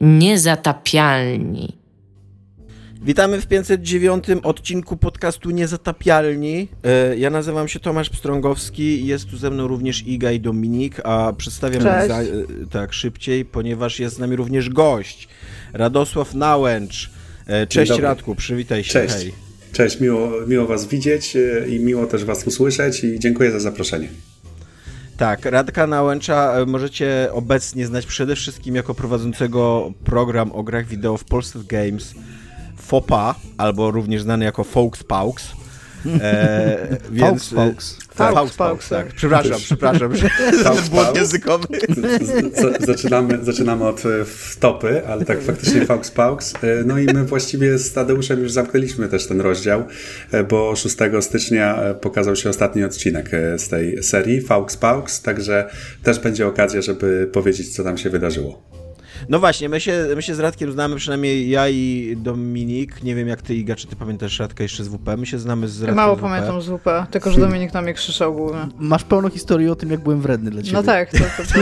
Niezatapialni. Witamy w 509 odcinku podcastu Niezatapialni. E, ja nazywam się Tomasz Pstrągowski, jest tu ze mną również Iga i Dominik, a przedstawiam za, e, tak szybciej, ponieważ jest z nami również gość, Radosław Nałęcz. E, Cześć. Radku, przywitaj się. Cześć. Hej. Cześć, miło, miło Was widzieć i miło też Was usłyszeć i dziękuję za zaproszenie. Tak, Radka Nałęcza e, możecie obecnie znać przede wszystkim jako prowadzącego program o grach wideo w Polsce Games FOPA, albo również znany jako Folks Paux. E, więc, Faux, faux. Tak, Faux, Faux, faux, tak. tak. Przepraszam, przepraszam, że Faux, błąd faux. językowy. Zaczynamy, zaczynamy od e, wtopy, ale tak faktycznie Faux Paux. E, No i my właściwie z Tadeuszem już zamknęliśmy też ten rozdział, e, bo 6 stycznia e, pokazał się ostatni odcinek e, z tej serii Faux Paux, także też będzie okazja, żeby powiedzieć, co tam się wydarzyło. No właśnie, my się, my się z Radkiem znamy, przynajmniej ja i Dominik. Nie wiem jak ty, Iga, czy ty pamiętasz Radka jeszcze z WP? My się znamy z Radkiem Mało z WP. pamiętam z WP, tylko że Dominik na mnie krzyczał głównie. Masz pełną historię o tym, jak byłem wredny dla ciebie. No tak, to, to, to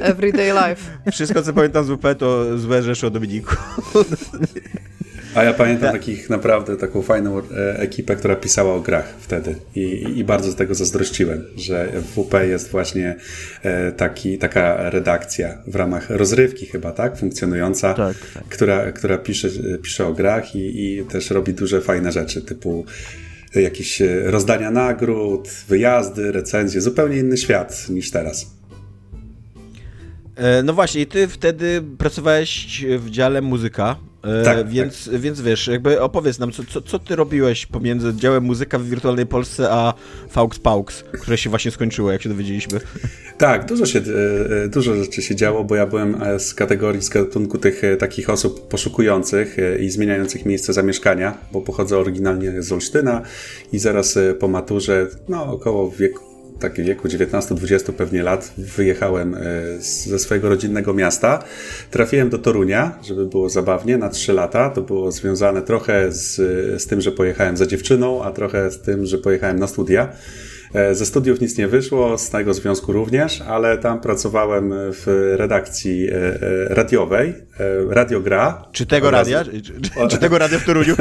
everyday life. Wszystko, co pamiętam z WP, to złe rzeczy o Dominiku. A ja pamiętam Tak. takich naprawdę taką fajną e, ekipę, która pisała o grach wtedy i, i bardzo z tego zazdrościłem, że w WP jest właśnie e, taki, taka redakcja w ramach rozrywki chyba, tak? Funkcjonująca, Tak, tak. Która, która pisze, pisze o grach i, i też robi duże fajne rzeczy typu jakieś e, rozdania nagród, wyjazdy, recenzje, zupełnie inny świat niż teraz. No właśnie, i ty wtedy pracowałeś w dziale muzyka, Tak, więc, więc wiesz, jakby opowiedz nam, co, co, co ty robiłeś pomiędzy działem muzyka w Wirtualnej Polsce, a Faux Paux, które się właśnie skończyło, jak się dowiedzieliśmy. Tak, dużo się, e, e, dużo rzeczy się działo, bo ja byłem e, z kategorii, z gatunku tych e, takich osób poszukujących e, i zmieniających miejsce zamieszkania, bo pochodzę oryginalnie z Olsztyna i zaraz e, po maturze, no około wieku, takiego wieku 19-20 pewnie lat, wyjechałem e, ze swojego rodzinnego miasta. Trafiłem do Torunia, żeby było zabawnie, na 3 lata. To było związane trochę z, z tym, że pojechałem za dziewczyną, a trochę z tym, że pojechałem na studia. E, Ze studiów nic nie wyszło, z tego związku również, ale tam pracowałem w redakcji e, e, radiowej, Radiogra. Czy tego Od razu- radia? Czy, czy, czy tego radia w Toruniu?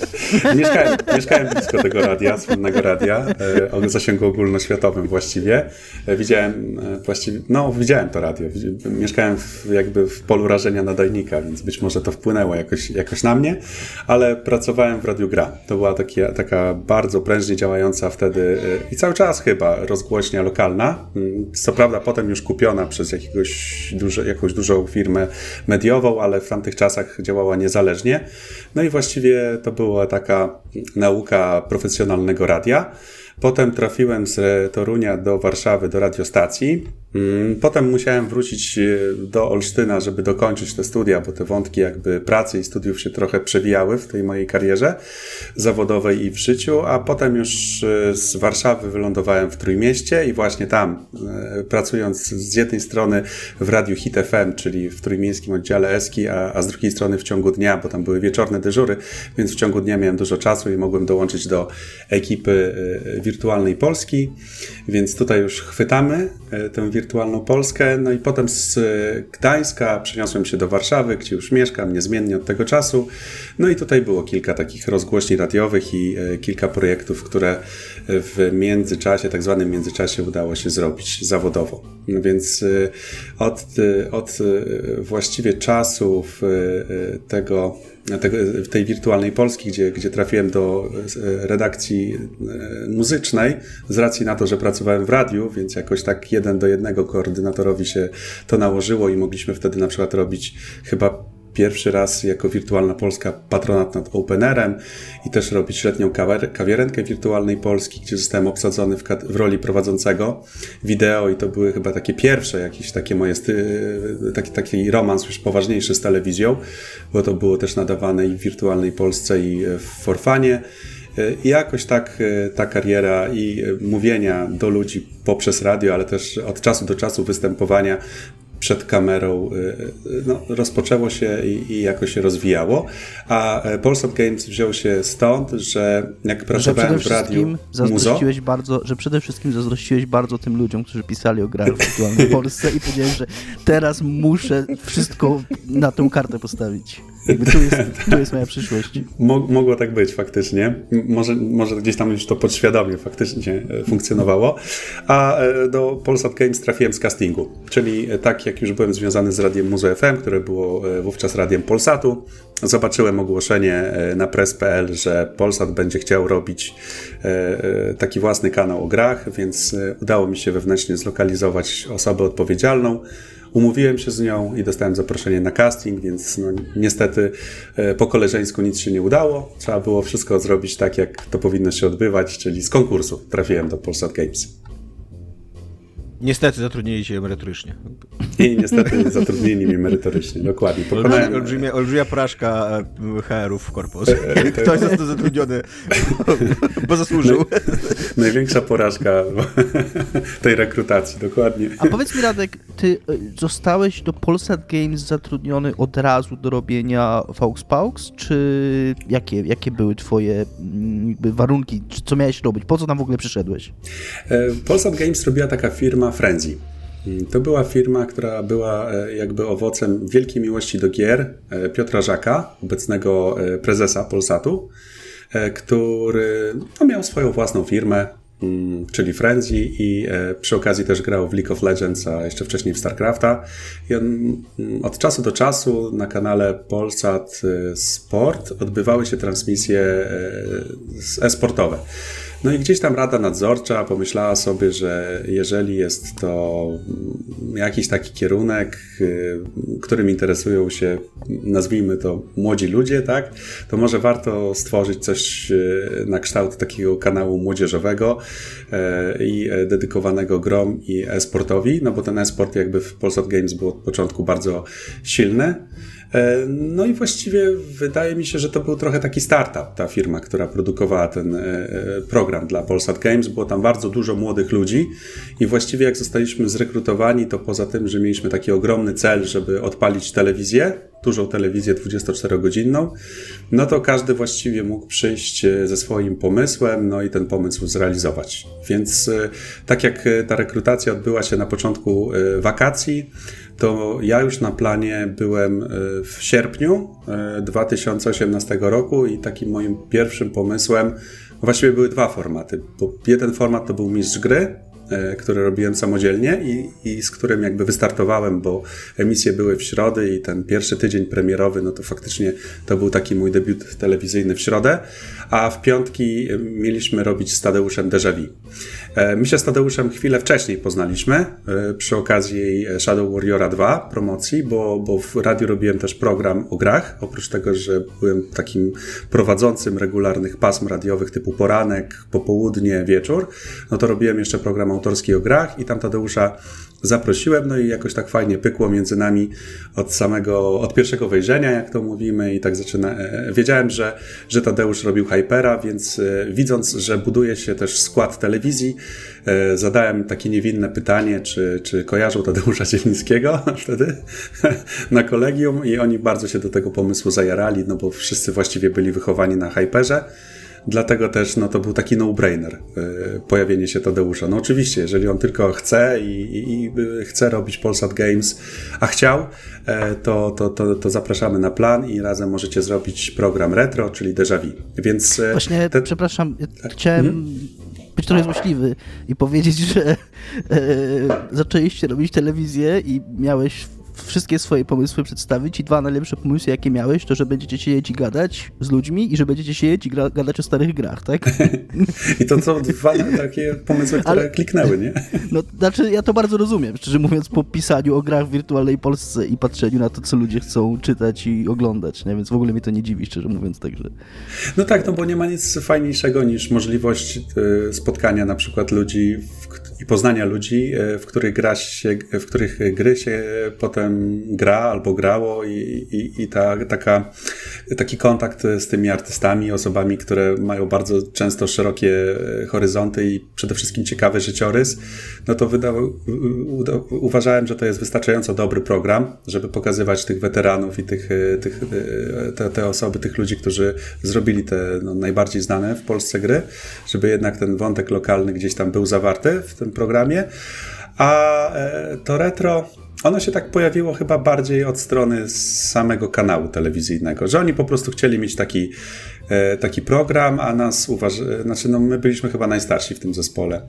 Mieszkałem, mieszkałem blisko tego radia, słynnego radia, o zasięgu ogólnoświatowym właściwie. Widziałem właściwie, no widziałem to radio. Mieszkałem w, jakby w polu rażenia nadajnika, więc być może to wpłynęło jakoś, jakoś na mnie, ale pracowałem w Radiu Gra. To była taki, taka bardzo prężnie działająca wtedy i cały czas chyba rozgłośnia lokalna. Mm, Co prawda potem już kupiona przez jakiegoś duże, jakąś dużą firmę mediową, ale w tamtych czasach działała niezależnie. No i właściwie to była taka nauka profesjonalnego radia. Potem trafiłem z Torunia do Warszawy, do radiostacji. Mm, Potem musiałem wrócić e, do Olsztyna, żeby dokończyć te studia, bo te wątki jakby pracy i studiów się trochę przewijały w tej mojej karierze zawodowej i w życiu, a potem już e, z Warszawy wylądowałem w Trójmieście i właśnie tam, e, pracując z jednej strony w Radiu Hit FM, czyli w trójmiejskim oddziale Eski, a, a z drugiej strony w ciągu dnia, bo tam były wieczorne dyżury, więc w ciągu dnia miałem dużo czasu i mogłem dołączyć do ekipy wirtualnej Polski, więc tutaj już chwytamy e, tę wirtualną Polskę, no i potem z e, Gdańska przeniosłem się do Warszawy, gdzie już mieszkam niezmiennie od tego czasu, no i tutaj było kilka takich rozgłośni radiowych i e, kilka projektów, które w międzyczasie, tak zwanym międzyczasie udało się zrobić zawodowo. No więc od, od właściwie czasów tego, w tej wirtualnej Polski, gdzie, gdzie trafiłem do e, redakcji e, muzycznej, z racji na to, że pracowałem w radiu, więc jakoś tak jeden do jednego koordynatorowi się to nałożyło i mogliśmy wtedy na przykład robić chyba pierwszy raz jako Wirtualna Polska patronat nad Openerem i też robić letnią kawer- kawiarenkę Wirtualnej Polski, gdzie zostałem obsadzony w, w roli prowadzącego wideo i to były chyba takie pierwsze jakieś takie moje, taki, taki romans już poważniejszy z telewizją, bo to było też nadawane i w Wirtualnej Polsce i w Forfanie. I jakoś tak ta kariera i mówienia do ludzi poprzez radio, ale też od czasu do czasu występowania przed kamerą no, rozpoczęło się i, i jakoś się rozwijało, a Polsat Games wziął się stąd, że jak pracowałem że w radiu zazdrościłeś Muzo, bardzo, że przede wszystkim zazdrościłeś bardzo tym ludziom, którzy pisali o grach w Polsce i powiedziałem, że teraz muszę wszystko na tą kartę postawić. Jakby tu jest, tu jest moja przyszłość. mogło tak być faktycznie. Może, może gdzieś tam już to podświadomie faktycznie e, funkcjonowało. A e, do Polsat Games trafiłem z castingu. Czyli e, tak jak już byłem związany z radiem Muzo FM, które było wówczas radiem Polsatu, zobaczyłem ogłoszenie na press.pl, że Polsat będzie chciał robić taki własny kanał o grach, więc udało mi się wewnętrznie zlokalizować osobę odpowiedzialną. Umówiłem się z nią i dostałem zaproszenie na casting, więc no, niestety e, po koleżeńsku nic się nie udało. Trzeba było wszystko zrobić tak, jak to powinno się odbywać, czyli z konkursu trafiłem do Polsat Games. Niestety zatrudnili cię merytorycznie. I niestety zatrudnili mnie merytorycznie, dokładnie. Pokonałem... Olbrzymia, olbrzymia porażka e, HR-ów w korpus. E, Ktoś został zatrudniony, bo zasłużył. Największa porażka tej rekrutacji, dokładnie. A powiedz mi Radek, ty e, zostałeś do Polsat Games zatrudniony od razu do robienia Faux Paux, czy jakie, jakie były twoje mm, warunki, co miałeś robić, po co tam w ogóle przyszedłeś? Polsat Games robiła taka firma Frenzy. To była firma, która była e, jakby owocem wielkiej miłości do gier e, Piotra Żaka, obecnego e, prezesa Polsatu, który no, miał swoją własną firmę, mm, czyli Frenzy i przy okazji też grał w League of Legends, a jeszcze wcześniej w StarCrafta. I on, mm, od czasu do czasu na kanale Polsat Sport odbywały się transmisje e-sportowe. No i gdzieś tam Rada Nadzorcza pomyślała sobie, że jeżeli jest to jakiś taki kierunek, y, którym interesują się, nazwijmy to, młodzi ludzie, tak, to może warto stworzyć coś y, na kształt takiego kanału młodzieżowego y, i dedykowanego grom i e-sportowi, no bo ten e-sport jakby w Polsat Games był od początku bardzo silny. E, no i właściwie wydaje mi się, że to był trochę taki startup, ta firma, która produkowała ten e, e, program dla Polsat Games. Było tam bardzo dużo młodych ludzi i właściwie jak zostaliśmy zrekrutowani, to poza tym, że mieliśmy taki ogromny cel, żeby odpalić telewizję, dużą telewizję 24-godzinną, no to każdy właściwie mógł przyjść ze swoim pomysłem, no i ten pomysł zrealizować. Więc tak jak ta rekrutacja odbyła się na początku wakacji, to ja już na planie byłem e, w sierpniu 2018 e, roku i takim moim pierwszym pomysłem właściwie były dwa formaty. Bo jeden format to był mistrz gry, E, które robiłem samodzielnie i, i z którym jakby wystartowałem, bo emisje były w środę i ten pierwszy tydzień premierowy, no to faktycznie to był taki mój debiut telewizyjny w środę, a w piątki mieliśmy robić z Tadeuszem Déjà Vu. E, my się z Tadeuszem chwilę wcześniej poznaliśmy e, przy okazji Shadow Warriora 2 promocji, bo, bo w radiu robiłem też program o grach. Oprócz tego, że byłem takim prowadzącym regularnych pasm radiowych typu poranek, popołudnie, wieczór, no to robiłem jeszcze program autorski o grach i tam Tadeusza zaprosiłem, no i jakoś tak fajnie pykło między nami od samego, od pierwszego wejrzenia, jak to mówimy i tak zaczyna. E, wiedziałem, że, że Tadeusz robił Hypera, więc e, widząc, że buduje się też skład telewizji, e, zadałem takie niewinne pytanie, czy, czy kojarzą Tadeusza Zielińskiego wtedy na kolegium i oni bardzo się do tego pomysłu zajarali, no bo wszyscy właściwie byli wychowani na Hyperze. Dlatego też no, to był taki no-brainer y, pojawienie się Tadeusza. No oczywiście, jeżeli on tylko chce i, i, i chce robić Polsat Games, a chciał, e, to, to, to, to, zapraszamy na plan i razem możecie zrobić program retro, czyli déjà vu. Więc e, Właśnie, te... przepraszam, tak. chciałem hmm? być trochę złośliwy i powiedzieć, że e, zaczęliście robić telewizję i miałeś wszystkie swoje pomysły przedstawić i dwa najlepsze pomysły, jakie miałeś, to że będziecie siedzieć i gadać z ludźmi i że będziecie siedzieć i gadać o starych grach, tak? I to są dwa takie pomysły, które Ale, kliknęły, nie? No, znaczy ja to bardzo rozumiem, szczerze mówiąc, po pisaniu o grach w wirtualnej Polsce i patrzeniu na to, co ludzie chcą czytać i oglądać, nie? Więc w ogóle mnie to nie dziwi, szczerze mówiąc, także... No tak, no bo nie ma nic fajniejszego niż możliwość y, spotkania na przykład ludzi w i poznania ludzi, e, w których, gra się, w których gry się potem gra albo grało i, i, i ta, taka, taki kontakt z tymi artystami, osobami, które mają bardzo często szerokie horyzonty i przede wszystkim ciekawy życiorys, no to wydał, uważałem, że to jest wystarczająco dobry program, żeby pokazywać tych weteranów i tych, tych, te, te osoby, tych ludzi, którzy zrobili te no, najbardziej znane w Polsce gry, żeby jednak ten wątek lokalny gdzieś tam był zawarty w tym programie. A e, to retro, ono się tak pojawiło chyba bardziej od strony samego kanału telewizyjnego, że oni po prostu chcieli mieć taki, e, taki program, a nas uważ... znaczy no my byliśmy chyba najstarsi w tym zespole.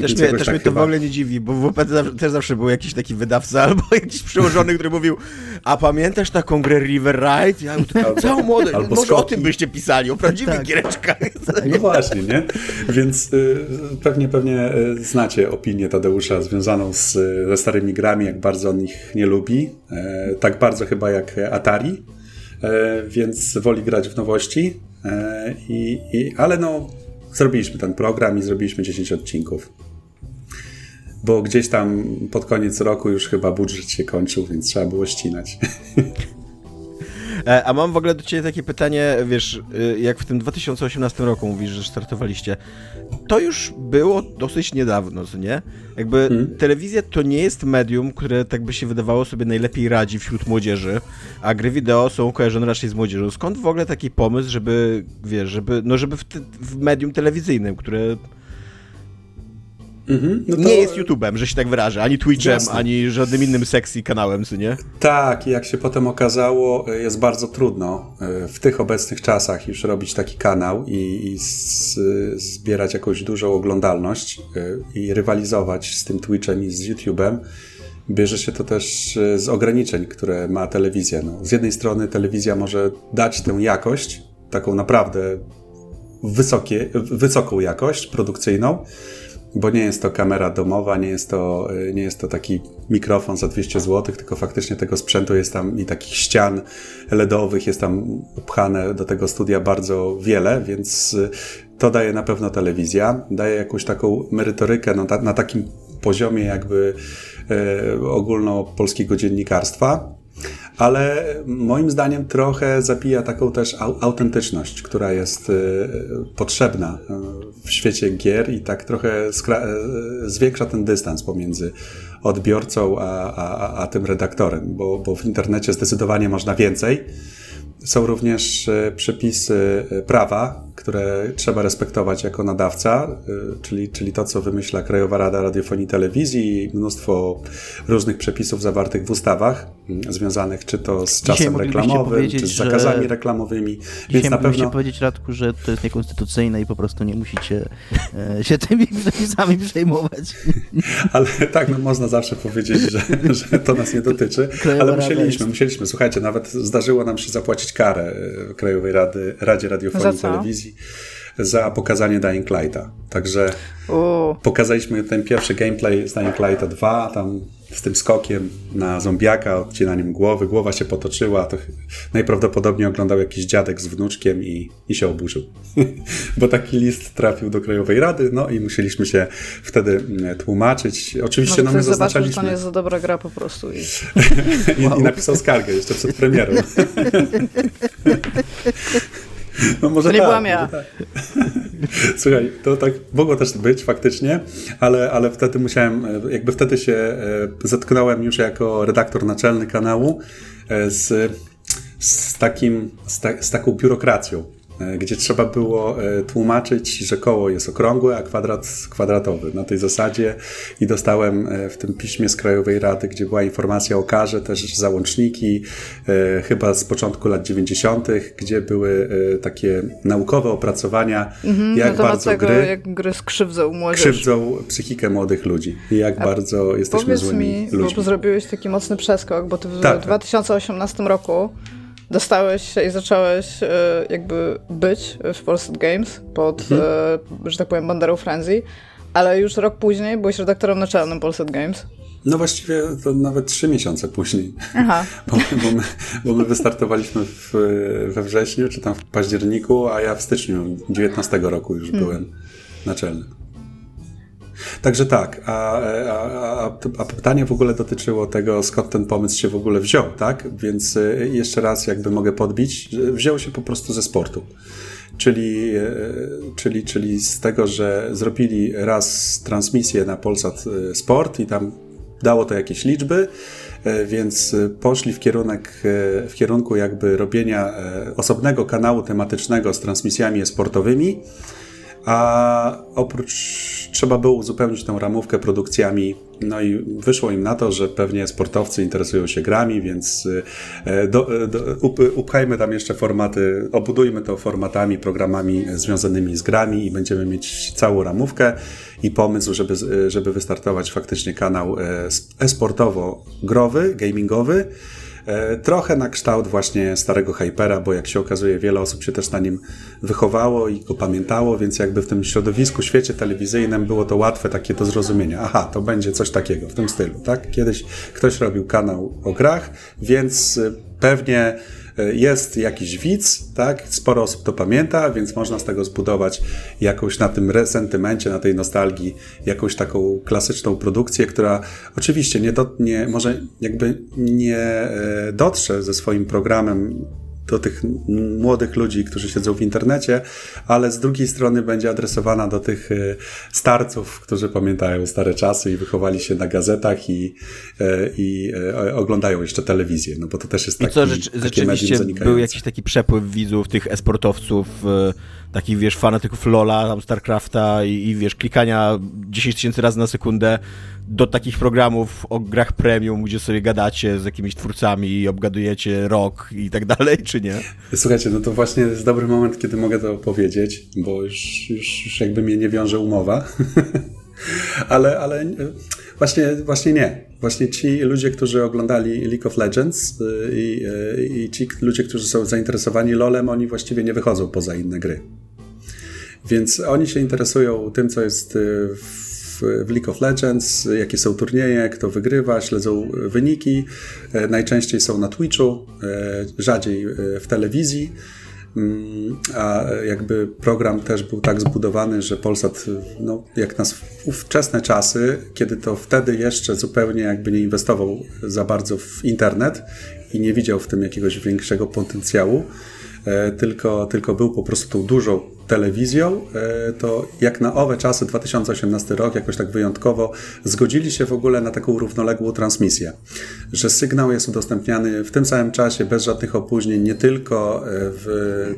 Też, mnie, też tak mnie to chyba... w ogóle nie dziwi, bo w WP też zawsze był jakiś taki wydawca albo jakiś przełożony, który mówił a pamiętasz taką grę River Ride? Ja całą młodość, może skoki. o tym byście pisali, o prawdziwych tak. giereczkach. No właśnie, nie? Więc y, pewnie, pewnie y, znacie opinię Tadeusza związaną z, ze starymi grami, jak bardzo on ich nie lubi. E, tak bardzo chyba jak Atari, e, więc woli grać w nowości. E, i, i, ale no, zrobiliśmy ten program i zrobiliśmy 10 odcinków. Bo gdzieś tam pod koniec roku już chyba budżet się kończył, więc trzeba było ścinać. E, a mam w ogóle do Ciebie takie pytanie, wiesz, y, jak w tym 2018 roku mówisz, że startowaliście, to już było dosyć niedawno, co nie? Jakby hmm. telewizja to nie jest medium, które tak by się wydawało sobie najlepiej radzi wśród młodzieży, a gry wideo są kojarzone raczej z młodzieżą. Skąd w ogóle taki pomysł, żeby, wiesz, żeby, no żeby w, te, w medium telewizyjnym, które Mhm, no to... Nie jest YouTube'em, że się tak wyrażę, ani Twitchem, Jasne. ani żadnym innym sexy kanałem, co nie? Tak, jak się potem okazało, jest bardzo trudno e, w tych obecnych czasach już robić taki kanał i, i z, zbierać jakąś dużą oglądalność e, i rywalizować z tym Twitchem i z YouTube'em. Bierze się to też e, z ograniczeń, które ma telewizja. No, z jednej strony telewizja może dać tę jakość, taką naprawdę wysokie, wysoką jakość produkcyjną, bo nie jest to kamera domowa, nie jest to, y, nie jest to taki mikrofon za 200 zł, tylko faktycznie tego sprzętu jest tam i takich ścian LEDowych jest tam upchane do tego studia bardzo wiele, więc y, to daje na pewno telewizja, daje jakąś taką merytorykę na, na takim poziomie jakby e, ogólnopolskiego dziennikarstwa, ale moim zdaniem trochę zabija taką też autentyczność, która jest y, potrzebna y, w świecie gier i tak trochę y, zwiększa ten dystans pomiędzy odbiorcą a, a, a tym redaktorem, bo, bo w internecie zdecydowanie można więcej są również e, przepisy e, prawa, które trzeba respektować jako nadawca, e, czyli, czyli to, co wymyśla Krajowa Rada Radiofonii i Telewizji i mnóstwo różnych przepisów zawartych w ustawach, związanych czy to z czasem reklamowym, czy z zakazami reklamowymi. Więc na pewno... powiedzieć, Radku, że to jest niekonstytucyjne i po prostu nie musicie się tymi przepisami przejmować. Ale tak, no można zawsze powiedzieć, że, że to nas nie dotyczy, Krajowa ale musieliśmy, musieliśmy. Słuchajcie, nawet zdarzyło nam się zapłacić karę e, Krajowej Rady, Radzie Radiofonii i Telewizji za pokazanie Dying Lighta. Także U. pokazaliśmy ten pierwszy gameplay z Dying Lighta 2, tam z tym skokiem na zombiaka, odcinaniem głowy, głowa się potoczyła, to najprawdopodobniej oglądał jakiś dziadek z wnuczkiem i, i się oburzył. Bo taki list trafił do Krajowej Rady, no i musieliśmy się wtedy mm, tłumaczyć. Oczywiście no, no my zaznaczaliśmy... że to nie jest za dobra gra po prostu. I, I, wow. I napisał skargę jeszcze przed premierą. No może to nie tak, byłam ja. Tak. Słuchaj, to tak mogło też być faktycznie, ale, ale wtedy musiałem, e, jakby wtedy się e, zetknąłem już jako redaktor naczelny kanału e, z, z, takim, z, ta, z taką biurokracją. E, gdzie trzeba było e, tłumaczyć, że koło jest okrągłe, a kwadrat kwadratowy. Na tej zasadzie i dostałem e, w tym piśmie z Krajowej Rady, gdzie była informacja o karze, też załączniki, chyba z początku lat 90., gdzie były takie naukowe opracowania, mhm, jak bardzo tego, gry, jak gry skrzywdzą młodzież. Krzywdzą psychikę młodych ludzi i jak a bardzo jesteśmy złymi mi, ludźmi. bo zrobiłeś taki mocny przeskok, bo ty w tak, 2018 tak. roku dostałeś się i zacząłeś e, jakby być w Polsat Games pod, mhm. E, że tak powiem, banderą Frenzy, ale już rok później byłeś redaktorem naczelnym Polsat Games. No właściwie to nawet trzy miesiące później. Aha. Bo, bo, my, bo my wystartowaliśmy w, we wrześniu, czy tam w październiku, a ja w styczniu 19 roku już hmm. byłem naczelny. Także tak, a, a, a, pytanie w ogóle dotyczyło tego, skąd ten pomysł się w ogóle wziął, tak? Więc e, jeszcze raz jakby mogę podbić, wziął się po prostu ze sportu. Czyli, e, czyli, czyli z tego, że zrobili raz transmisję na Polsat e, Sport i tam dało to jakieś liczby, więc poszli w, kierunek, w kierunku jakby robienia osobnego kanału tematycznego z transmisjami sportowymi a oprócz trzeba było uzupełnić tę ramówkę produkcjami, no i wyszło im na to, że pewnie sportowcy interesują się grami, więc e, do, e, do, upchajmy tam jeszcze formaty, obudujmy to formatami, programami związanymi z grami i będziemy mieć całą ramówkę i pomysł, żeby, żeby wystartować faktycznie kanał e, e-sportowo-growy, gamingowy, E, trochę na kształt właśnie starego Hypera, bo jak się okazuje, wiele osób się też na nim wychowało i go pamiętało, więc jakby w tym środowisku, świecie telewizyjnym było to łatwe takie do zrozumienia. Aha, to będzie coś takiego w tym stylu, tak? Kiedyś ktoś robił kanał o grach, więc y, pewnie E, jest jakiś widz, tak? Sporo osób to pamięta, więc można z tego zbudować jakąś na tym resentymencie, na tej nostalgii, jakąś taką klasyczną produkcję, która oczywiście nie, do, nie może jakby nie e, dotrze ze swoim programem do tych młodych ludzi, którzy siedzą w internecie, ale z drugiej strony będzie adresowana do tych e, starców, którzy pamiętają stare czasy i wychowali się na gazetach i, e, i e, oglądają jeszcze telewizję, no bo to też jest taki, I co, rzecz, rzeczywiście był jakiś taki przepływ widzów, tych esportowców, takich, wiesz, fanatyków Lola, tam StarCrafta i, i wiesz, klikania 10 tysięcy razy na sekundę do takich programów o grach premium, gdzie sobie gadacie z jakimiś twórcami i obgadujecie rok i tak dalej, czy nie? Słuchajcie, no to właśnie jest dobry moment, kiedy mogę to powiedzieć, bo już, już, już jakby mnie nie wiąże umowa. ale, ale właśnie, właśnie nie. Właśnie ci ludzie, którzy oglądali League of Legends y, i, y, i ci ludzie, którzy są zainteresowani LoLem, oni właściwie nie wychodzą poza inne gry. Więc oni się interesują tym, co jest y, w League of Legends, jakie są turnieje, kto wygrywa, śledzą wyniki. E, najczęściej są na Twitchu, e, rzadziej e, w telewizji. Mm, a jakby program też był tak zbudowany, że Polsat, no, jak na ówczesne czasy, kiedy to wtedy jeszcze zupełnie jakby nie inwestował za bardzo w internet i nie widział w tym jakiegoś większego potencjału, tylko, tylko był po prostu tą dużą telewizją, e, to jak na owe czasy, 2018 rok, jakoś tak wyjątkowo, zgodzili się w ogóle na taką równoległą transmisję. Że sygnał jest udostępniany w tym samym czasie, bez żadnych opóźnień, nie tylko e, w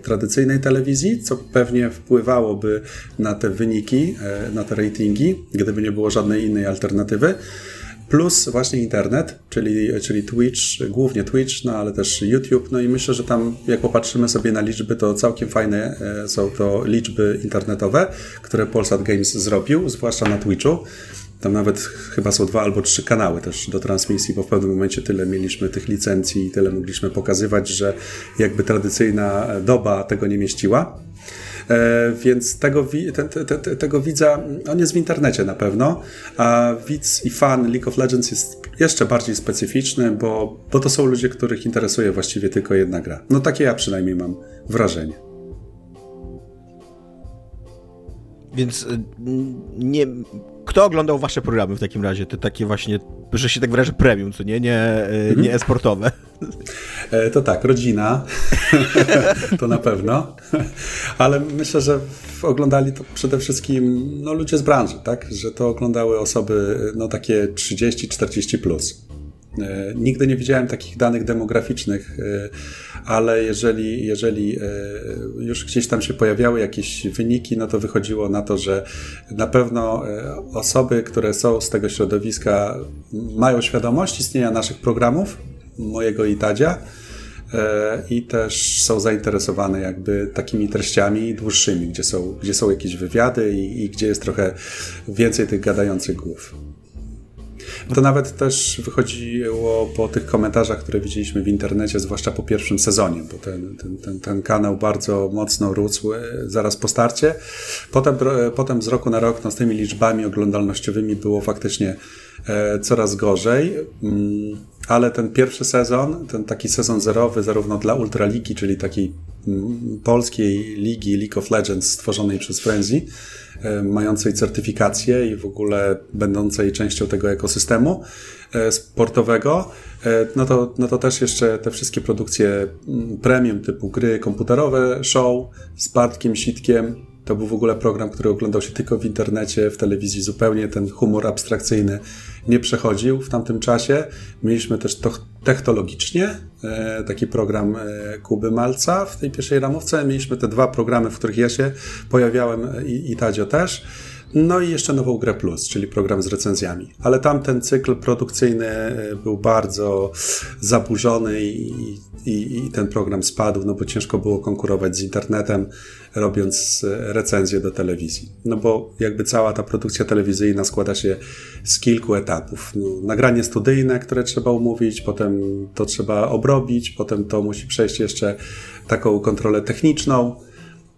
tradycyjnej telewizji, co pewnie wpływałoby na te wyniki, e, na te ratingi, gdyby nie było żadnej innej alternatywy plus właśnie internet, czyli, czyli Twitch, głównie Twitch, no ale też YouTube. No i myślę, że tam jak popatrzymy sobie na liczby, to całkiem fajne e, są to liczby internetowe, które Polsat Games zrobił, zwłaszcza na Twitchu. Tam nawet chyba są dwa albo trzy kanały też do transmisji, bo w pewnym momencie tyle mieliśmy tych licencji i tyle mogliśmy pokazywać, że jakby tradycyjna doba tego nie mieściła. E, więc tego, te, te, te, tego widza, on jest w internecie na pewno, a widz i fan League of Legends jest jeszcze bardziej specyficzny, bo, bo to są ludzie, których interesuje właściwie tylko jedna gra. No takie ja przynajmniej mam wrażenie. Więc y, nie, kto oglądał wasze programy w takim razie? Te takie właśnie, że się tak wyrażę, premium, co nie? Nie, mhm. nie esportowe. E, to tak, rodzina. to na pewno. Ale myślę, że oglądali to przede wszystkim no, ludzie z branży, tak? Że to oglądały osoby no, takie 30-40 plus. E, nigdy nie widziałem takich danych demograficznych, e, ale jeżeli, jeżeli e, już gdzieś tam się pojawiały jakieś wyniki, no to wychodziło na to, że na pewno osoby, które są z tego środowiska, mają świadomość istnienia naszych programów, mojego i Tadzia, i też są zainteresowane jakby takimi treściami dłuższymi, gdzie są, gdzie są jakieś wywiady i, i gdzie jest trochę więcej tych gadających głów. To nawet też wychodziło po tych komentarzach, które widzieliśmy w internecie, zwłaszcza po pierwszym sezonie, bo ten, ten, ten, ten kanał bardzo mocno rósł e, zaraz po starcie. Potem, e, potem z roku na rok no, z tymi liczbami oglądalnościowymi było faktycznie e, coraz gorzej. Mm, ale ten pierwszy sezon, ten taki sezon zerowy, zarówno dla Ultraligi, czyli takiej polskiej ligi League of Legends stworzonej przez Frenzy, mającej certyfikację i w ogóle będącej częścią tego ekosystemu sportowego, no to, no to też jeszcze te wszystkie produkcje premium typu gry komputerowe, show z Bartkiem Sitkiem, to był w ogóle program, który oglądał się tylko w internecie, w telewizji zupełnie ten humor abstrakcyjny nie przechodził w tamtym czasie. Mieliśmy też to, technologicznie e, taki program e, Kuby Malca w tej pierwszej ramówce. Mieliśmy te dwa programy, w których ja się pojawiałem e, i, i Tadzio też. No i jeszcze nową grę Plus, czyli program z recenzjami. Ale tam ten cykl produkcyjny był bardzo zaburzony i, i, i, ten program spadł, no bo ciężko było konkurować z internetem, robiąc recenzje do telewizji. No bo jakby cała ta produkcja telewizyjna składa się z kilku etapów. No, nagranie studyjne, które trzeba umówić, potem to trzeba obrobić, potem to musi przejść jeszcze taką kontrolę techniczną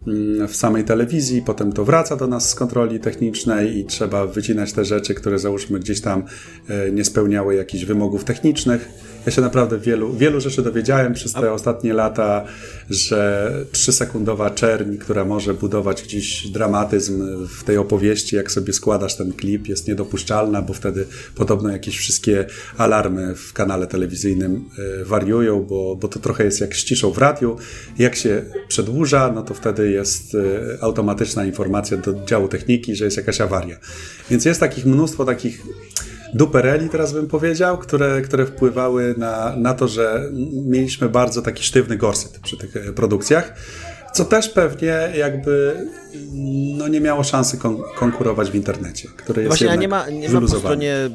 mm, w samej telewizji, potem to wraca do nas z kontroli technicznej i trzeba wycinać te rzeczy, które załóżmy gdzieś tam e, nie spełniały jakichś wymogów technicznych ja się naprawdę wielu, wielu rzeczy dowiedziałem przez te ostatnie lata, że trzysekundowa czerń, która może budować gdzieś dramatyzm w tej opowieści, jak sobie składasz ten klip, jest niedopuszczalna, bo wtedy podobno jakieś wszystkie alarmy w kanale telewizyjnym e, wariują, bo, bo to trochę jest jak ściszą w radiu. Jak się przedłuża, no to wtedy jest e, automatyczna informacja do działu techniki, że jest jakaś awaria. Więc jest takich mnóstwo takich dupereli, teraz bym powiedział, które, które wpływały na, na to, że mieliśmy bardzo taki sztywny gorset przy tych e, produkcjach, co też pewnie jakby no nie miało szansy kon konkurować w internecie, który jest Właśnie, a nie ma, nie ma po stronie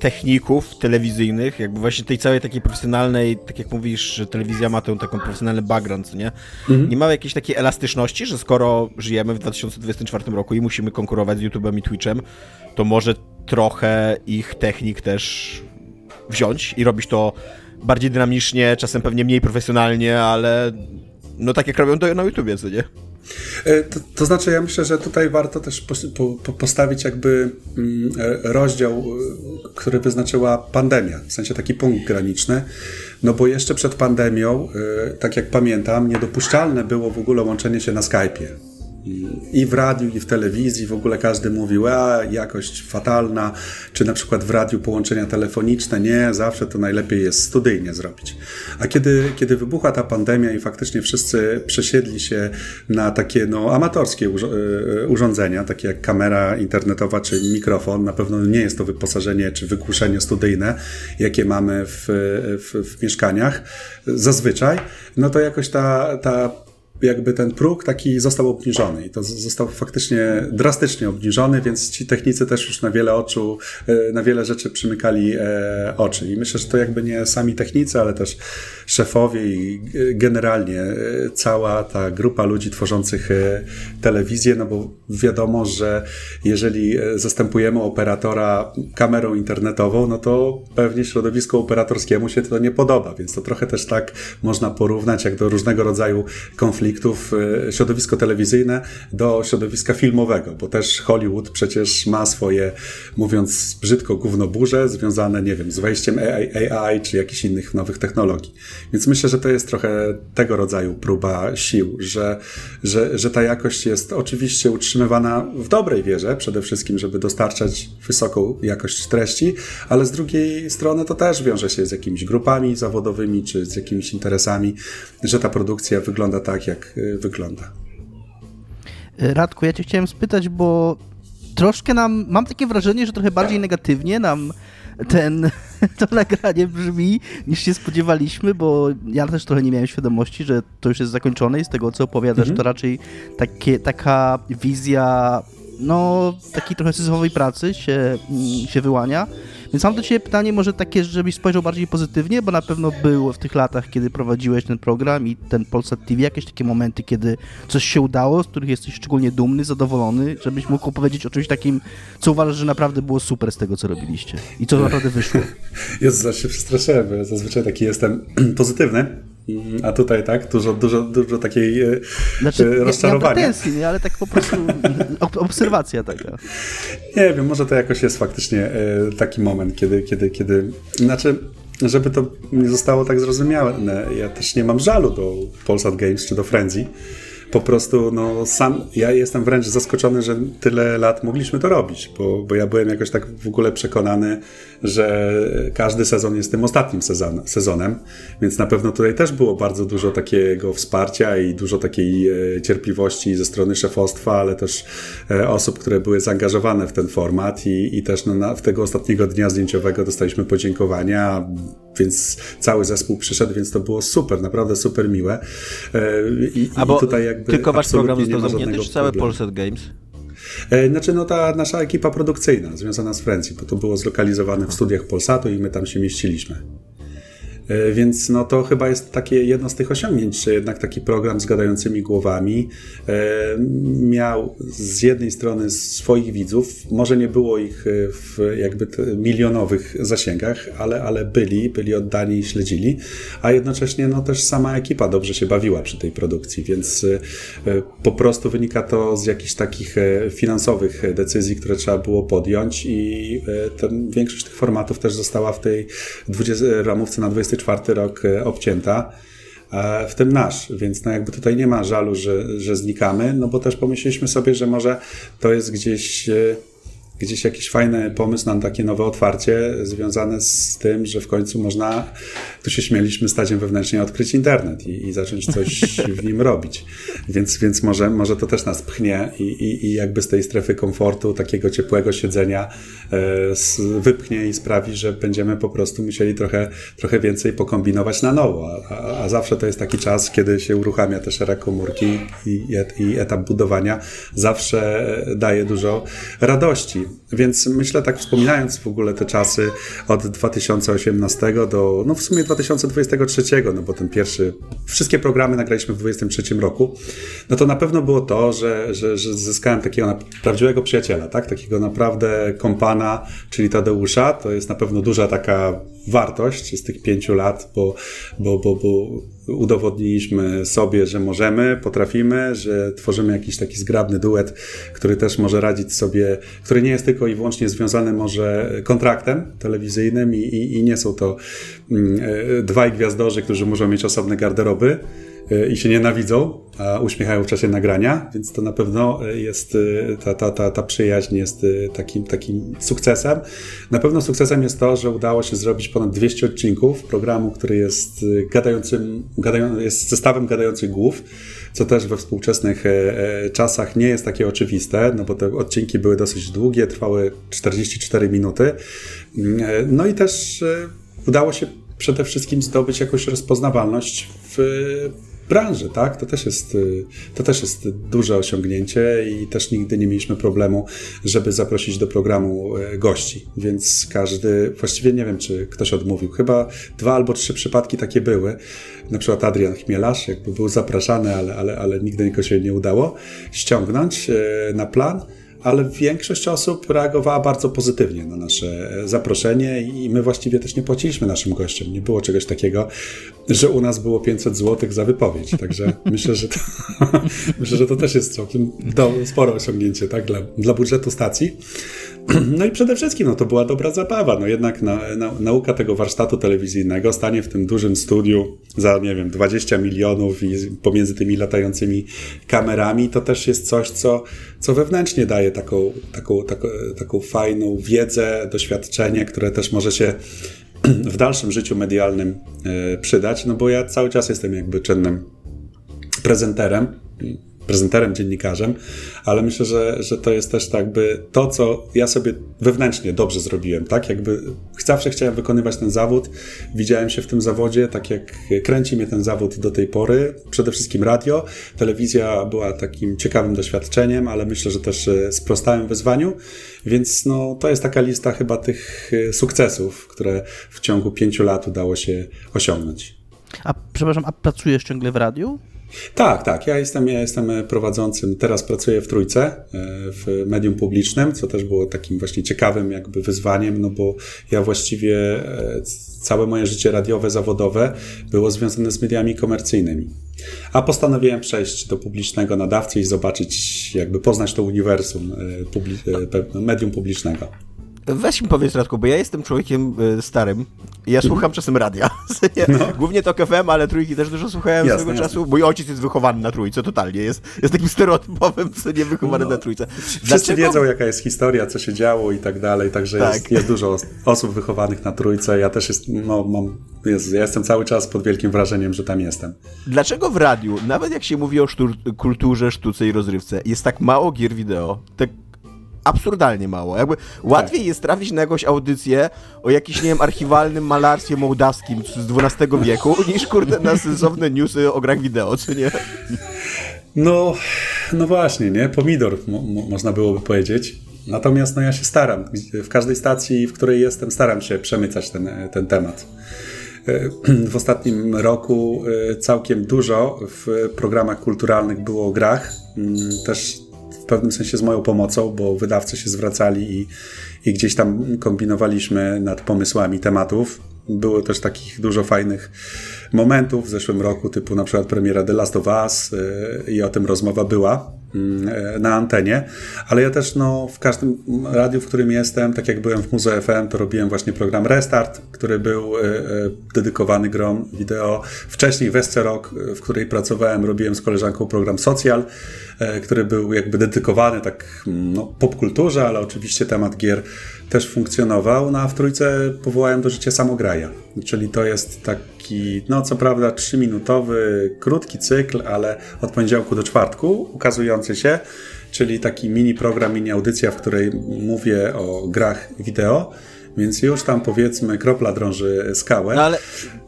techników telewizyjnych, jakby właśnie tej całej takiej profesjonalnej, tak jak mówisz, że telewizja ma tę taką profesjonalny background, nie? Mhm. Nie ma jakiejś takiej elastyczności, że skoro żyjemy w 2024 roku i musimy konkurować z YouTube'em i Twitchem, to może trochę ich technik też wziąć i robić to bardziej dynamicznie, czasem pewnie mniej profesjonalnie, ale no tak jak robią to na YouTubie, co nie? E, to, to, znaczy, ja myślę, że tutaj warto też po, po, postawić jakby mm, e, rozdział, e, który wyznaczyła pandemia, w sensie taki punkt graniczny, no bo jeszcze przed pandemią, tak jak pamiętam, niedopuszczalne było w ogóle łączenie się na Skype'ie i w radiu, i w telewizji. W ogóle każdy mówił, a jakość fatalna, czy na przykład w radiu połączenia telefoniczne, nie, zawsze to najlepiej jest studyjnie zrobić. A kiedy, kiedy wybuchła ta pandemia i faktycznie wszyscy przesiedli się na takie no, amatorskie e, urządzenia, takie jak kamera internetowa czy mikrofon, na pewno nie jest to wyposażenie czy wygłuszenie studyjne, jakie mamy w, w, w mieszkaniach zazwyczaj, no to jakoś ta, ta jakby ten próg taki został obniżony i to został faktycznie drastycznie obniżony, więc ci technicy też już na wiele oczu, e, na wiele rzeczy przymykali e, oczy. I myślę, że to jakby nie sami technicy, ale też szefowie i generalnie e, cała ta grupa ludzi tworzących telewizję, no bo wiadomo, że jeżeli zastępujemy operatora kamerą internetową, no to pewnie środowisku operatorskiemu się to nie podoba, więc to trochę też tak można porównać jak do różnego rodzaju konfliktów konfliktów e, środowisko telewizyjne do środowiska filmowego, bo też Hollywood przecież ma swoje, mówiąc brzydko, gównoburze związane, nie wiem, z wejściem AI, AI czy jakichś innych nowych technologii. Więc myślę, że to jest trochę tego rodzaju próba sił, że, że, że ta jakość jest oczywiście utrzymywana w dobrej wierze, przede wszystkim, żeby dostarczać wysoką jakość treści, ale z drugiej strony to też wiąże się z jakimiś grupami zawodowymi czy z jakimiś interesami, że ta produkcja wygląda tak, jak jak y, wygląda. Radku, ja cię chciałem spytać, bo troszkę nam, mam takie wrażenie, że trochę bardziej negatywnie nam ten, to nagranie brzmi niż się spodziewaliśmy, bo ja też trochę nie miałem świadomości, że to już jest zakończone i z tego co opowiadasz, mhm. to raczej takie, taka wizja no, takiej trochę syzyfowej pracy się, mm, się wyłania. Więc mam do Ciebie pytanie może takie, żebyś spojrzał bardziej pozytywnie, bo na pewno było w tych latach, kiedy prowadziłeś ten program i ten Polsat TV, jakieś takie momenty, kiedy coś się udało, z których jesteś szczególnie dumny, zadowolony, żebyś mógł opowiedzieć o czymś takim, co uważasz, że naprawdę było super z tego, co robiliście i co naprawdę wyszło. Jezu, zaś się przestraszyłem, bo ja zazwyczaj taki jestem pozytywny. Mm, a tutaj tak, dużo, dużo, dużo takiej e, znaczy, e, rozczarowania. Nie, pretensji, nie, ale tak po prostu obserwacja taka. Nie wiem, może to jakoś jest faktycznie e, taki moment, kiedy, kiedy, kiedy, znaczy żeby to nie zostało tak zrozumiałe, ja też nie mam żalu do Polsat Games czy do Frenzy, po prostu no sam, ja jestem wręcz zaskoczony, że tyle lat mogliśmy to robić, bo, bo ja byłem jakoś tak w ogóle przekonany, że każdy sezon jest tym ostatnim sezon, sezonem, więc na pewno tutaj też było bardzo dużo takiego wsparcia i dużo takiej e, cierpliwości ze strony szefostwa, ale też e, osób, które były zaangażowane w ten format i, i też no, na, w tego ostatniego dnia zdjęciowego dostaliśmy podziękowania, więc cały zespół przyszedł, więc to było super, naprawdę super miłe. E, I, i tutaj jakby tylko wasz program został zamknięty, czy całe Polsat Games? E, znaczy, no ta nasza ekipa produkcyjna związana z Francji, bo to było zlokalizowane w studiach Polsatu i my tam się mieściliśmy. E, więc no to chyba jest takie jedno z tych osiągnięć, że jednak taki program z gadającymi głowami e, miał z jednej strony swoich widzów, może nie było ich e, w jakby milionowych zasięgach, ale, ale byli, byli oddani i śledzili, a jednocześnie no też sama ekipa dobrze się bawiła przy tej produkcji, więc po prostu wynika to z jakichś takich finansowych decyzji, które trzeba było podjąć i ten, większość tych formatów też została w tej 20, ramówce na 24 2024 rok e, obcięta, w tym nasz, więc no jakby tutaj nie ma żalu, że, że znikamy, no bo też pomyśleliśmy sobie, że może to jest gdzieś e, gdzieś jakiś fajny pomysł na takie nowe otwarcie związane z tym, że w końcu można, tu się śmieliśmy, stadiem wewnętrznie odkryć internet i, i zacząć coś w nim robić. Więc, więc może, może to też nas pchnie i, i, i jakby z tej strefy komfortu, takiego ciepłego siedzenia e, wypchnie i sprawi, że będziemy po prostu musieli trochę, trochę więcej pokombinować na nowo. A, a, zawsze to jest taki czas, kiedy się uruchamia też era komórki i, i etap budowania. Zawsze daje dużo radości. Więc myślę, tak wspominając w ogóle te czasy od 2018 do, no w sumie 2023, no bo ten pierwszy, wszystkie programy nagraliśmy w 2023 roku, no to na pewno było to, że, że, że zyskałem takiego prawdziwego przyjaciela, tak? Takiego naprawdę kompana, czyli Tadeusza. To jest na pewno duża taka wartość z tych pięciu lat, bo, bo, bo, bo udowodniliśmy sobie, że możemy, potrafimy, że tworzymy jakiś taki zgrabny duet, który też może radzić sobie, który nie jest tylko i wyłącznie związany może kontraktem telewizyjnym i, i, i nie są to mm, e, dwaj gwiazdorzy, którzy muszą mieć osobne garderoby, i się nienawidzą, a uśmiechają w czasie nagrania, więc to na pewno jest, e, ta, ta, ta, ta przyjaźń jest e, takim, takim sukcesem. Na pewno sukcesem jest to, że udało się zrobić ponad 200 odcinków programu, który jest gadającym, gadają, jest zestawem gadających głów, co też we współczesnych czasach nie jest takie oczywiste, no bo te odcinki były dosyć długie, trwały 44 minuty. No i też udało się przede wszystkim zdobyć jakąś rozpoznawalność w branży, tak? To też jest, y, to też jest duże osiągnięcie i też nigdy nie mieliśmy problemu, żeby zaprosić do programu y, gości, więc każdy, właściwie nie wiem, czy ktoś odmówił, chyba dwa albo trzy przypadki takie były, na przykład Adrian Chmielarz, jakby był zapraszany, ale, ale, ale nigdy nikogo się nie udało ściągnąć y, na plan, ale większość osób reagowała bardzo pozytywnie na nasze zaproszenie i my właściwie też nie płaciliśmy naszym gościom. Nie było czegoś takiego, że u nas było 500 zł za wypowiedź. Także myślę, że to, myślę, że to też jest całkiem do, spore osiągnięcie tak, dla, dla budżetu stacji. No i przede wszystkim no, to była dobra zabawa. No jednak na, na, nauka tego warsztatu telewizyjnego, stanie w tym dużym studiu za, nie wiem, 20 milionów i pomiędzy tymi latającymi kamerami, to też jest coś, co, co wewnętrznie daje taką, taką, taką, taką fajną wiedzę, doświadczenie, które też może się w dalszym życiu medialnym e, przydać, no bo ja cały czas jestem jakby czynnym prezenterem prezenterem, dziennikarzem, ale myślę, że, że to jest też tak by to, co ja sobie wewnętrznie dobrze zrobiłem, tak? Jakby zawsze chciałem wykonywać ten zawód, widziałem się w tym zawodzie, tak jak kręci mnie ten zawód do tej pory. Przede wszystkim radio, telewizja była takim ciekawym doświadczeniem, ale myślę, że też e, sprostałem wyzwaniu, więc no, to jest taka lista chyba tych e, sukcesów, które w ciągu pięciu lat udało się osiągnąć. A przepraszam, a pracujesz ciągle w radiu? Tak, tak. Ja jestem, ja jestem prowadzącym. Teraz pracuję w trójce, e, w medium publicznym, co też było takim właśnie ciekawym jakby wyzwaniem, no bo ja właściwie e, całe moje życie radiowe, zawodowe było związane z mediami komercyjnymi. A postanowiłem przejść do publicznego nadawcy i zobaczyć, jakby poznać to uniwersum e, publi medium publicznego. Weź mi powiedz, Radku, bo ja jestem człowiekiem y, starym ja słucham czasem radia. No. Głównie to FM, ale trójki też dużo słuchałem jasne, swego jasne. czasu. Mój ojciec jest wychowany na trójce, totalnie. Jest, jest takim stereotypowym, co nie wychowany no. na trójce. Wszyscy Dlaczego? wiedzą, jaka jest historia, co się działo i tak dalej, także tak. Jest, jest dużo osób wychowanych na trójce. Ja też jest, no, mam, jest, ja jestem cały czas pod wielkim wrażeniem, że tam jestem. Dlaczego w radiu, nawet jak się mówi o sztur, kulturze, sztuce i rozrywce, jest tak mało gier wideo, tak absurdalnie mało. Jakby łatwiej tak. jest trafić na jakąś audycję o jakimś, nie wiem, archiwalnym malarstwie mołdawskim z XII wieku, niż kurde na sensowne newsy o grach wideo, czy nie? No, no właśnie, nie? Pomidor, mo można byłoby powiedzieć. Natomiast no ja się staram. W każdej stacji, w której jestem, staram się przemycać ten, ten temat. W ostatnim roku e, całkiem dużo w programach kulturalnych było o grach. Mm, też pewnym sensie z moją pomocą, bo wydawcy się zwracali i, i gdzieś tam kombinowaliśmy nad pomysłami tematów. Było też takich dużo fajnych momentów w zeszłym roku, typu na przykład premiera The Last of Us yy, i o tym rozmowa była yy, na antenie, ale ja też no, w każdym radiu, w którym jestem, tak jak byłem w Muze FM, to robiłem właśnie program Restart, który był yy, dedykowany grom wideo. Wcześniej w Esce Rock, w której pracowałem, robiłem z koleżanką program Social, który był jakby dedykowany tak no, popkulturze, ale oczywiście temat gier też funkcjonował, no a w trójce powołałem do życia samograja, czyli to jest taki, no co prawda trzyminutowy, krótki cykl, ale od poniedziałku do czwartku ukazujący się, czyli taki mini program, mini audycja, w której mówię o grach wideo, więc już tam powiedzmy kropla drąży skałę. No ale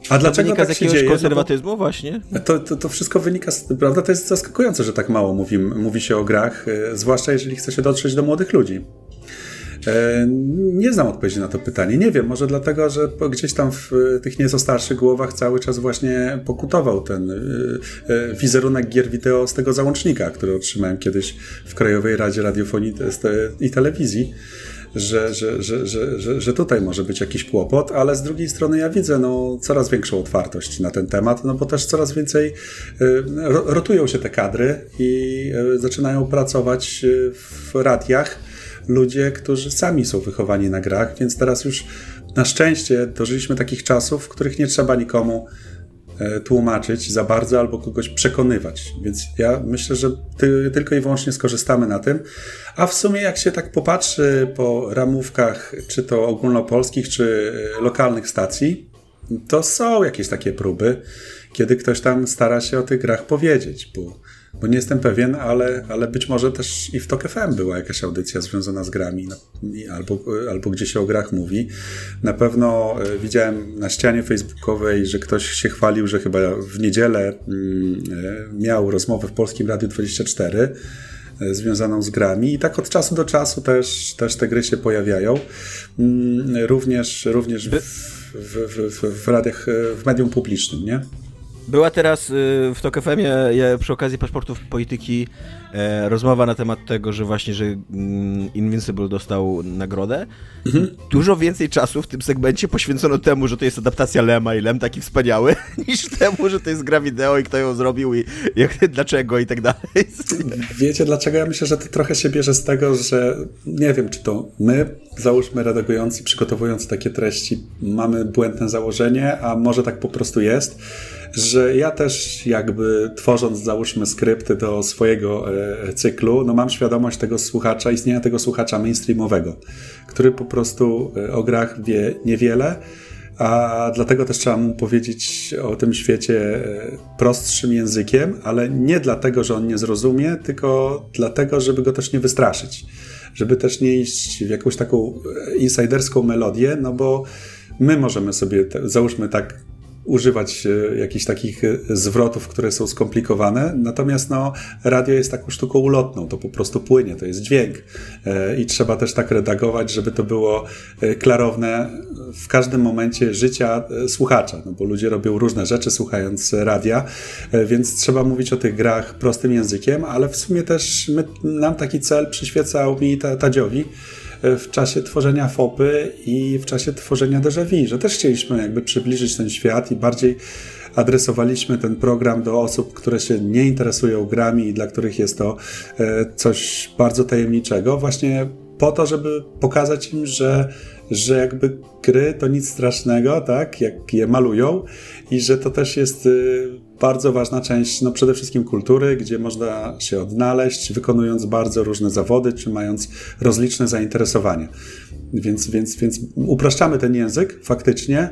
a dlaczego wynika tak z jakiegoś konserwatyzmu no właśnie? To, to, to, wszystko wynika, z, prawda, to jest zaskakujące, że tak mało mówi, mówi się o grach, e, zwłaszcza jeżeli chce się dotrzeć do młodych ludzi. E, nie znam odpowiedzi na to pytanie. Nie wiem, może dlatego, że gdzieś tam w tych nieco starszych głowach cały czas właśnie pokutował ten e, e, wizerunek gier wideo z tego załącznika, który otrzymałem kiedyś w Krajowej Radzie Radiofonii i Telewizji. Że, że, że, że, że, tutaj może być jakiś kłopot, ale z drugiej strony ja widzę no, coraz większą otwartość na ten temat, no bo też coraz więcej rotują się te kadry i zaczynają pracować w radiach ludzie, którzy sami są wychowani na grach, więc teraz już na szczęście dożyliśmy takich czasów, w których nie trzeba nikomu e, tłumaczyć za bardzo albo kogoś przekonywać. Więc ja myślę, że ty, tylko i wyłącznie skorzystamy na tym. A w sumie, jak się tak popatrzy po ramówkach, czy to ogólnopolskich, czy e, lokalnych stacji, to są jakieś takie próby, kiedy ktoś tam stara się o tych grach powiedzieć, bo bo nie jestem pewien, ale, ale być może też i w TOK FM była jakaś audycja związana z grami, albo, albo gdzie się o grach mówi. Na pewno e, widziałem na ścianie facebookowej, że ktoś się chwalił, że chyba w niedzielę mm, e, miał rozmowę w Polskim Radiu 24 e, związaną z grami i tak od czasu do czasu też, też te gry się pojawiają. Mm, również, również w, w, w, w radiach, w medium publicznym, nie? Była teraz y, w TOK FM przy okazji paszportów polityki e, rozmowa na temat tego, że właśnie, że mm, Invincible dostał nagrodę. Mhm. Dużo więcej czasu w tym segmencie poświęcono temu, że to jest adaptacja Lema i Lem taki wspaniały, niż temu, że to jest gra wideo i kto ją zrobił i jak, dlaczego i tak dalej. Wiecie dlaczego? Ja myślę, że to trochę się bierze z tego, że nie wiem, czy to my, załóżmy redagujący, przygotowując takie treści, mamy błędne założenie, a może tak po prostu jest że ja też jakby tworząc, załóżmy, skrypty do swojego e, cyklu, no mam świadomość tego słuchacza, istnienia tego słuchacza mainstreamowego, który po prostu e, o grach wie niewiele, a dlatego też trzeba mu powiedzieć o tym świecie e, prostszym językiem, ale nie dlatego, że on nie zrozumie, tylko dlatego, żeby go też nie wystraszyć. Żeby też nie iść w jakąś taką insiderską melodię, no bo my możemy sobie, załóżmy tak, używać e, jakichś takich e, zwrotów, które są skomplikowane, natomiast no, radio jest taką sztuką ulotną, to po prostu płynie, to jest dźwięk. E, i trzeba też tak redagować, żeby to było klarowne w każdym momencie życia słuchacza, no bo ludzie robią różne rzeczy słuchając radia, więc trzeba mówić o tych grach prostym językiem, ale w sumie też my, nam taki cel przyświecał mi Tadziowi, w czasie tworzenia FOPy i w czasie tworzenia Vu, że też chcieliśmy jakby przybliżyć ten świat i bardziej adresowaliśmy ten program do osób, które się nie interesują grami i dla których jest to e, coś bardzo tajemniczego, właśnie po to, żeby pokazać im, że, że jakby gry to nic strasznego, tak, jak je malują i że to też jest y, bardzo ważna część, no przede wszystkim kultury, gdzie można się odnaleźć, wykonując bardzo różne zawody, czy mając rozliczne zainteresowania. Więc, więc, więc upraszczamy ten język faktycznie,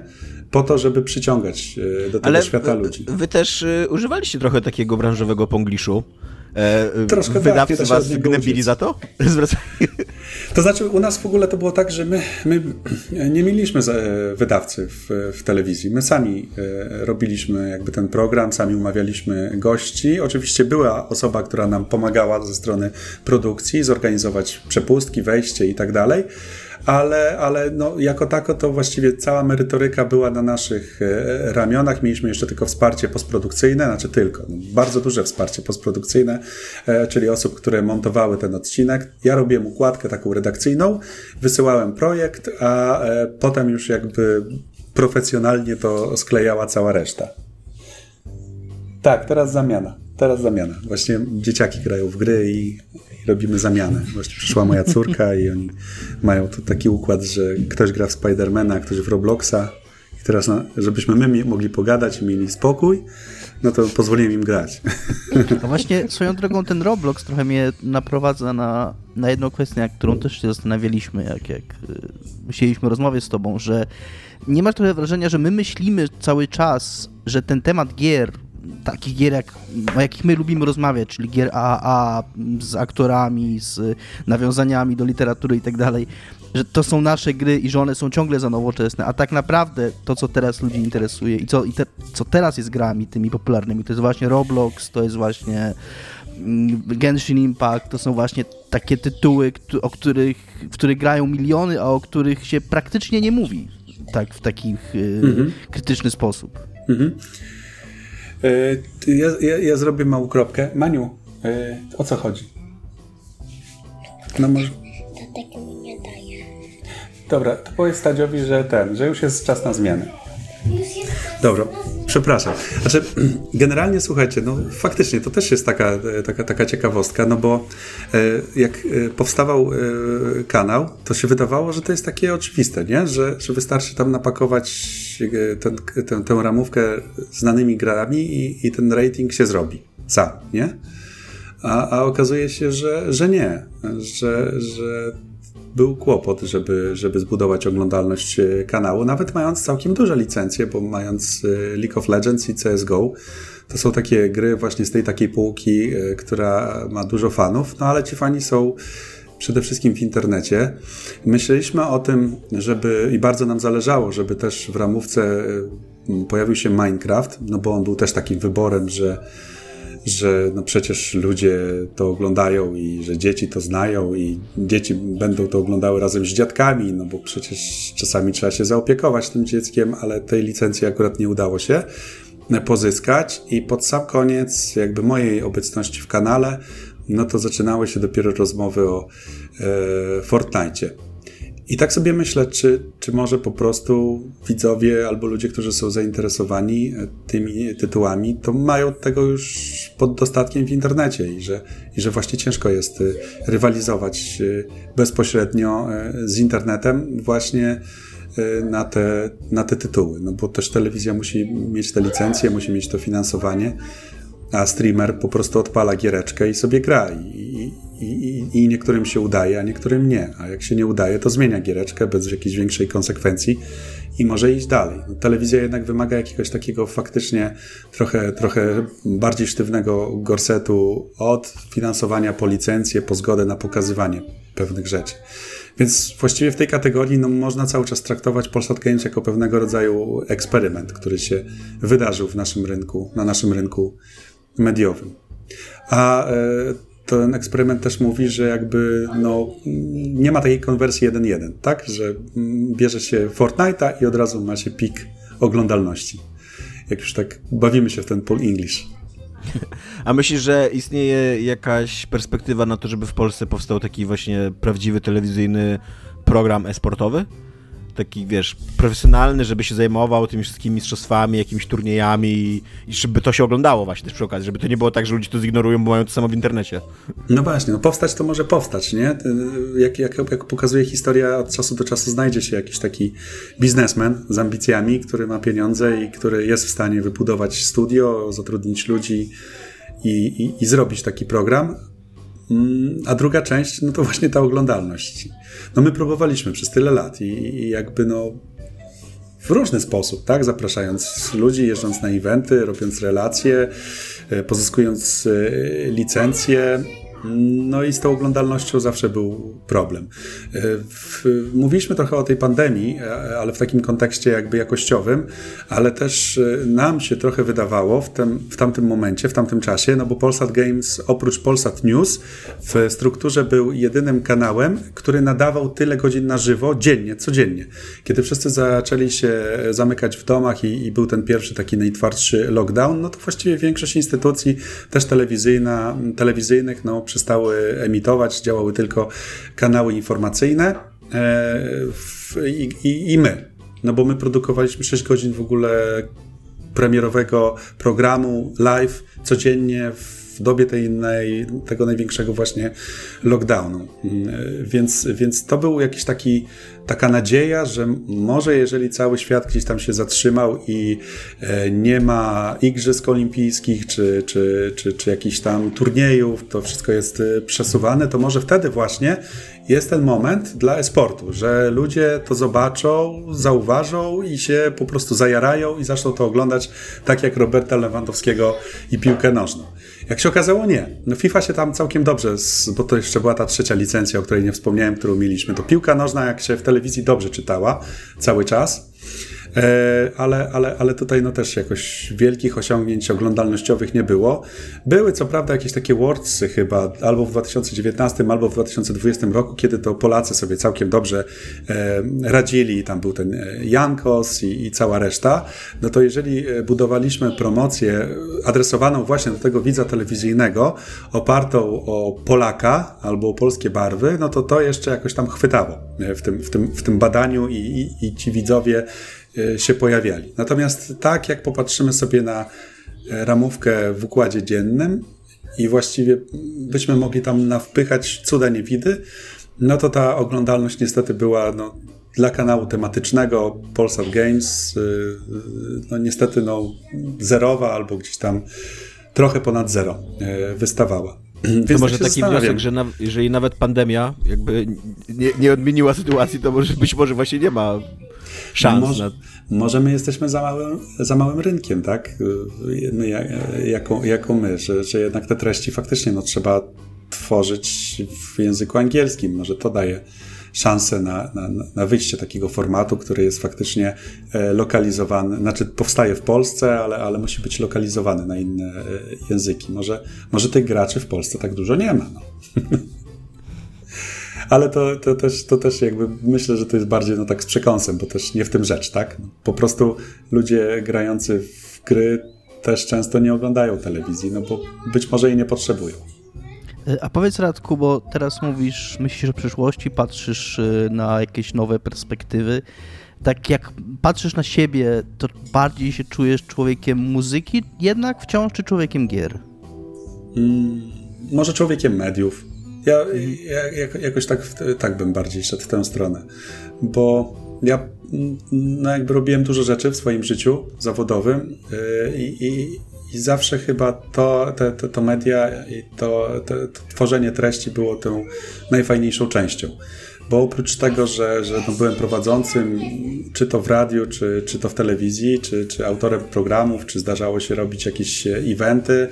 po to, żeby przyciągać e, do tego Ale świata ludzi. Wy też e, używaliście trochę takiego branżowego pongliszu. E, Troszkę tak, Wydawcy tak, was gnębili za to? To znaczy, u nas w ogóle to było tak, że my, my nie mieliśmy wydawcy w, w, telewizji. My sami robiliśmy jakby ten program, sami umawialiśmy gości. Oczywiście była osoba, która nam pomagała ze strony produkcji, zorganizować przepustki, wejście i tak dalej ale, ale no, jako tako to właściwie cała merytoryka była na naszych e, ramionach. Mieliśmy jeszcze tylko wsparcie postprodukcyjne, znaczy tylko, no, bardzo duże wsparcie postprodukcyjne, e, czyli osób, które montowały ten odcinek. Ja robiłem układkę taką redakcyjną, wysyłałem projekt, a e, potem już jakby profesjonalnie to sklejała cała reszta. Tak, teraz zamiana. Teraz zamiana. Właśnie dzieciaki grają w gry i robimy zamianę. Właśnie przyszła moja córka i oni mają tu taki układ, że ktoś gra w Spidermana, ktoś w Robloxa i teraz, no, żebyśmy my mogli pogadać i mieli spokój, no to pozwoliłem im grać. No właśnie, swoją drogą ten Roblox trochę mnie naprowadza na, na jedną kwestię, którą też się zastanawialiśmy, jak, jak musieliśmy y, rozmawiać z tobą, że nie masz trochę wrażenia, że my myślimy cały czas, że ten temat gier takich gier, jak, o jakich my lubimy rozmawiać, czyli gier AAA z aktorami, z nawiązaniami do literatury i tak dalej, że to są nasze gry i że one są ciągle za nowoczesne, a tak naprawdę to, co teraz ludzi interesuje i co, i te, co teraz jest grami tymi popularnymi, to jest właśnie Roblox, to jest właśnie mm, Genshin Impact, to są właśnie takie tytuły, o których, w których grają miliony, a o których się praktycznie nie mówi tak w taki mhm. krytyczny sposób. Mhm. E, ja, ja, ja, zrobię małą kropkę. Maniu, e, o co chodzi? No może... Tatek mi nie daje. Dobra, to powiedz Stadziowi, że ten, że już jest czas na zmianę. Dobra, przepraszam. Znaczy, generalnie słuchajcie, no faktycznie to też jest taka, taka, taka ciekawostka, no bo e, jak e, powstawał e, kanał, to się wydawało, że to jest takie oczywiste, nie? Że, że wystarczy tam napakować ten, tę, tę ramówkę znanymi grami i, i ten rating się zrobi sam, nie? A, a okazuje się, że, że nie, że, że był kłopot, żeby, żeby zbudować oglądalność e, kanału, nawet mając całkiem duże licencje, bo mając e, League of Legends i CSGO, to są takie gry właśnie z tej takiej półki, e, która ma dużo fanów, no ale ci fani są przede wszystkim w internecie. Myśleliśmy o tym, żeby i bardzo nam zależało, żeby też w ramówce pojawił się Minecraft, no bo on był też takim wyborem, że że no przecież ludzie to oglądają i że dzieci to znają i dzieci będą to oglądały razem z dziadkami, no bo przecież czasami trzeba się zaopiekować tym dzieckiem, ale tej licencji akurat nie udało się pozyskać i pod sam koniec jakby mojej obecności w kanale, no to zaczynały się dopiero rozmowy o e. I tak sobie myślę, czy, czy może po prostu widzowie albo ludzie, którzy są zainteresowani e, tymi tytułami, to mają tego już pod dostatkiem w internecie i że, i że właśnie ciężko jest e, rywalizować e, bezpośrednio z internetem właśnie na te, na te tytuły. No bo też telewizja musi mieć te licencje, musi mieć to finansowanie, a streamer po prostu odpala giereczkę i sobie gra. I, i, i, niektórym się udaje, a niektórym nie. A jak się nie udaje, to zmienia giereczkę bez jakiejś większej konsekwencji i może iść dalej. No, telewizja jednak wymaga jakiegoś takiego faktycznie trochę, trochę bardziej sztywnego gorsetu od finansowania po licencję, po zgodę na pokazywanie pewnych rzeczy. Więc właściwie w tej kategorii no, można cały czas traktować Polsat Games jako pewnego rodzaju eksperyment, który się wydarzył w naszym rynku, na naszym rynku mediowym. A e, ten eksperyment też mówi, że jakby no, nie ma takiej konwersji 1-1, tak? Że bierze się Fortnite'a i od razu ma się pik oglądalności. Jak już tak bawimy się w ten Paul English. A myślisz, że istnieje jakaś perspektywa na to, żeby w Polsce powstał taki właśnie prawdziwy telewizyjny program esportowy? Taki, wiesz, profesjonalny, żeby się zajmował tymi wszystkimi mistrzostwami, jakimiś turniejami i, żeby to się oglądało właśnie też przy okazji, żeby to nie było tak, że ludzie to zignorują, bo mają to samo w internecie. No właśnie, no powstać to może powstać, nie? Jak, jak, jak pokazuje historia, od czasu do czasu znajdzie się jakiś taki biznesmen z ambicjami, który ma pieniądze i który jest w stanie wybudować studio, zatrudnić ludzi i, i, i zrobić taki program, a druga część, no to właśnie ta oglądalność. No my próbowaliśmy przez tyle lat i, i jakby no w różny sposób, tak? Zapraszając ludzi, jeżdżąc na eventy, robiąc relacje, e, pozyskując e, licencje, no i z tą oglądalnością zawsze był problem. E, w, mówiliśmy trochę o tej pandemii, e, ale w takim kontekście jakby jakościowym, ale też e, nam się trochę wydawało w, tym, w tamtym momencie, w tamtym czasie, no bo Polsat Games oprócz Polsat News w strukturze był jedynym kanałem, który nadawał tyle godzin na żywo dziennie, codziennie. Kiedy wszyscy zaczęli się zamykać w domach i, i był ten pierwszy taki najtwardszy lockdown, no to właściwie większość instytucji, też telewizyjna, telewizyjnych, no przestały emitować, działały tylko kanały informacyjne e, i, i, i my. No bo my produkowaliśmy 6 godzin w ogóle premierowego programu live codziennie w dobie tej innej, tego największego właśnie lockdownu. Więc, więc to był jakiś taki, taka nadzieja, że może jeżeli cały świat gdzieś tam się zatrzymał i e, nie ma igrzysk olimpijskich czy, czy, czy, czy jakichś tam turniejów, to wszystko jest e, przesuwane, to może wtedy właśnie jest ten moment dla esportu, że ludzie to zobaczą, zauważą i się po prostu zajarają i zaczną to oglądać tak jak Roberta Lewandowskiego i piłkę nożną. Jak się okazało, nie. No FIFA się tam całkiem dobrze, bo to jeszcze była ta trzecia licencja, o której nie wspomniałem, którą mieliśmy. To piłka nożna, jak się w telewizji dobrze czytała cały czas, ale, ale, ale tutaj no też jakoś wielkich osiągnięć oglądalnościowych nie było. Były co prawda jakieś takie wordsy chyba albo w 2019, albo w 2020 roku, kiedy to Polacy sobie całkiem dobrze e, radzili. Tam był ten e, Jankos i, i cała reszta. No to jeżeli budowaliśmy promocję adresowaną właśnie do tego widza telewizyjnego, opartą o Polaka albo o polskie barwy, no to to jeszcze jakoś tam chwytało w tym, w tym, w tym badaniu i, i, i ci widzowie E, się pojawiali. Natomiast tak jak popatrzymy sobie na e, ramówkę w układzie dziennym i właściwie byśmy mogli tam nawpychać cuda niewidy, no to ta oglądalność niestety była no, dla kanału tematycznego Polsat Games e, no niestety no, zerowa albo gdzieś tam trochę ponad zero wystawała. Więc to może tak taki wniosek, że na, jeżeli nawet pandemia jakby nie, nie odmieniła sytuacji, to może być może właśnie nie ma szans. Może, na... może my jesteśmy za małym, za małym rynkiem, tak? My, jako, jako my, że, że jednak te treści faktycznie no, trzeba tworzyć w języku angielskim. Może to daje szansę na, na, na wyjście takiego formatu, który jest faktycznie e, lokalizowany, znaczy powstaje w Polsce, ale, ale musi być lokalizowany na inne e, języki. Może, może tych graczy w Polsce tak dużo nie ma. No. ale to, to, też, to też jakby myślę, że to jest bardziej no tak z przekąsem, bo też nie w tym rzecz, tak? No, po prostu ludzie grający w gry też często nie oglądają telewizji, no bo być może jej nie potrzebują. E, a powiedz Radku, bo teraz mówisz, myślisz o przyszłości, patrzysz e, na jakieś nowe perspektywy. Tak jak patrzysz na siebie, to bardziej się czujesz człowiekiem muzyki jednak wciąż, czy człowiekiem gier? Hmm, może człowiekiem mediów. Ja, ja jakoś tak, tak bym bardziej szedł w tę stronę, bo ja no jakby robiłem dużo rzeczy w swoim życiu zawodowym e, i, i, i zawsze chyba to, te, te, to media i to, te, to tworzenie treści było tą najfajniejszą częścią. Bo oprócz tego, że, że no byłem prowadzącym, czy to w radiu, czy, czy to w telewizji, czy, czy autorem programów, czy zdarzało się robić jakieś eventy, e,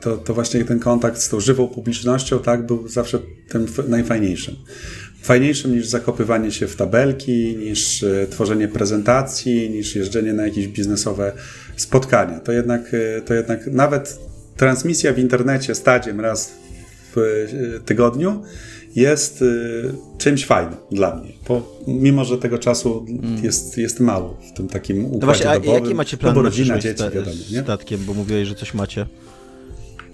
to, to właśnie ten kontakt z tą żywą publicznością tak, był zawsze tym najfajniejszym fajniejszym niż zakopywanie się w tabelki, niż e, tworzenie prezentacji, niż jeżdżenie na jakieś biznesowe spotkania. To jednak, e, to jednak nawet transmisja w internecie stadziem raz w e, tygodniu jest czymś fajnym dla mnie, bo mimo, że tego czasu mm. jest, jest mało w tym takim układzie no właśnie, a dobowym, jaki macie plan no bo rodzina, dzieci, wiadomo, nie? statkiem, bo mówiłeś, że coś macie.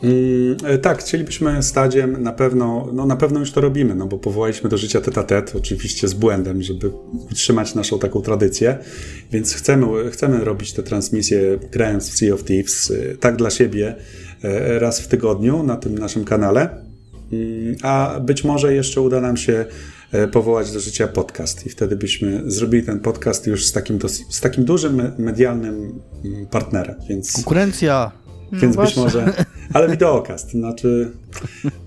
Mm, tak, chcielibyśmy stadziem na pewno, no na pewno już to robimy, no bo powołaliśmy do życia tet oczywiście z błędem, żeby utrzymać naszą taką tradycję, więc chcemy, chcemy robić te transmisje grając w Sea of Thieves tak dla siebie raz w tygodniu na tym naszym kanale, a być może jeszcze uda nam się E, powołać do życia podcast. I wtedy byśmy zrobili ten podcast już z takim, z takim dużym medialnym mm, partnerem. Więc, Konkurencja. Więc no być może. Ale wideokast, znaczy.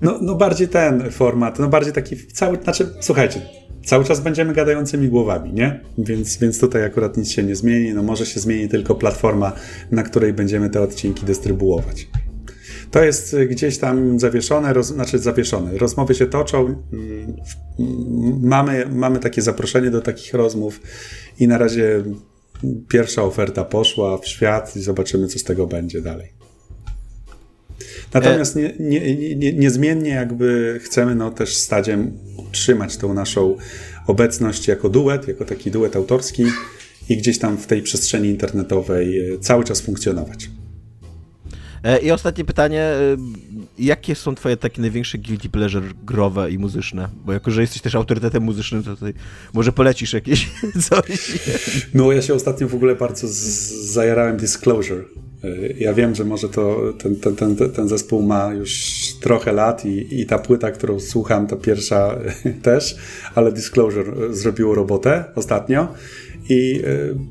No, no bardziej ten format, no bardziej taki cały. Znaczy, słuchajcie, cały czas będziemy gadającymi głowami, nie? Więc, więc tutaj akurat nic się nie zmieni. No może się zmieni tylko platforma, na której będziemy te odcinki dystrybuować. To jest y, gdzieś tam zawieszone, roz, znaczy zawieszone. Rozmowy się toczą. Mm, mamy, mamy takie zaproszenie do takich rozmów i na razie pierwsza oferta poszła w świat i zobaczymy, co z tego będzie dalej. Natomiast nie, nie, nie, niezmiennie jakby chcemy no, też stadziem trzymać tą naszą obecność jako duet, jako taki duet autorski i gdzieś tam w tej przestrzeni internetowej y, cały czas funkcjonować. E, I ostatnie pytanie, e, jakie są twoje takie największe guilty pleasure growe i muzyczne? Bo jako, że jesteś też autorytetem muzycznym, to tutaj może polecisz jakieś coś? No ja się ostatnio w ogóle bardzo zajarałem Disclosure. E, ja wiem, że może to ten, ten, ten, ten zespół ma już trochę lat i, i ta płyta, którą słucham, ta pierwsza też, ale Disclosure zrobiło robotę ostatnio i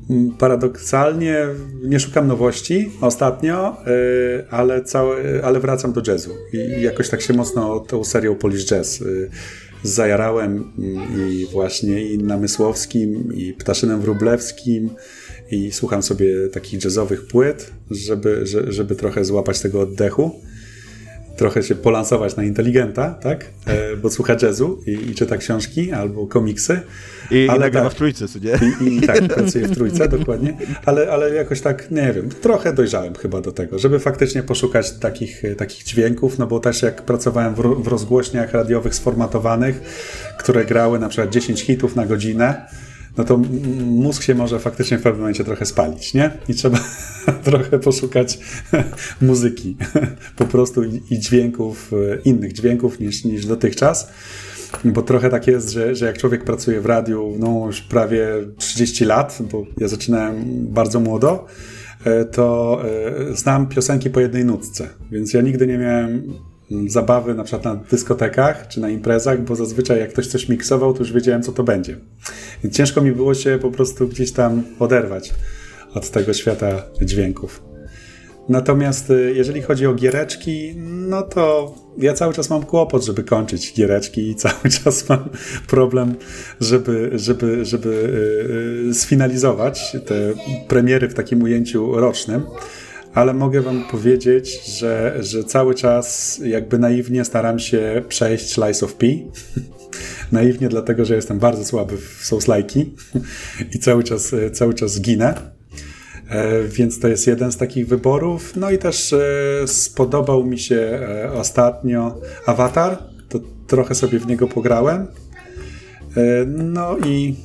y, paradoksalnie nie szukam nowości ostatnio, y, ale, cały, ale wracam do jazzu. I jakoś tak się mocno tą serią Polish Jazz y, zajarałem i właśnie i Namysłowskim, i Ptaszynem Wróblewskim, i słucham sobie takich jazzowych płyt, żeby, żeby trochę złapać tego oddechu trochę się polansować na inteligenta, tak? E, bo słucha jazzu i, i czyta książki albo komiksy. I, ale i tak, w trójce, co nie? I, I, tak, pracuje w trójce, dokładnie. Ale, ale jakoś tak, nie wiem, trochę dojrzałem chyba do tego, żeby faktycznie poszukać takich, takich dźwięków, no bo też jak pracowałem w, w rozgłośniach radiowych sformatowanych, które grały na przykład 10 hitów na godzinę, no to mózg się może faktycznie w pewnym momencie trochę spalić, nie? I trzeba trochę poszukać muzyki po prostu i dźwięków, e, innych dźwięków niż, niż dotychczas. Bo trochę tak jest, że, że jak człowiek pracuje w radiu no już prawie 30 lat, bo ja zaczynałem bardzo młodo, e, to e, znam piosenki po jednej nutce, więc ja nigdy nie miałem zabawy na przykład na dyskotekach czy na imprezach, bo zazwyczaj jak ktoś coś miksował, to już wiedziałem, co to będzie. Ciężko mi było się po prostu gdzieś tam oderwać od tego świata dźwięków. Natomiast y, jeżeli chodzi o giereczki, no to ja cały czas mam kłopot, żeby kończyć giereczki i cały czas mam problem, żeby, żeby, żeby y, y, sfinalizować te premiery w takim ujęciu rocznym ale mogę wam powiedzieć, że, że cały czas jakby naiwnie staram się przejść Slice of P. naiwnie dlatego, że jestem bardzo słaby w Souls-like'i i cały czas, cały czas ginę. E, więc to jest jeden z takich wyborów. No i też e, spodobał mi się e, ostatnio Avatar. To trochę sobie w niego pograłem. No i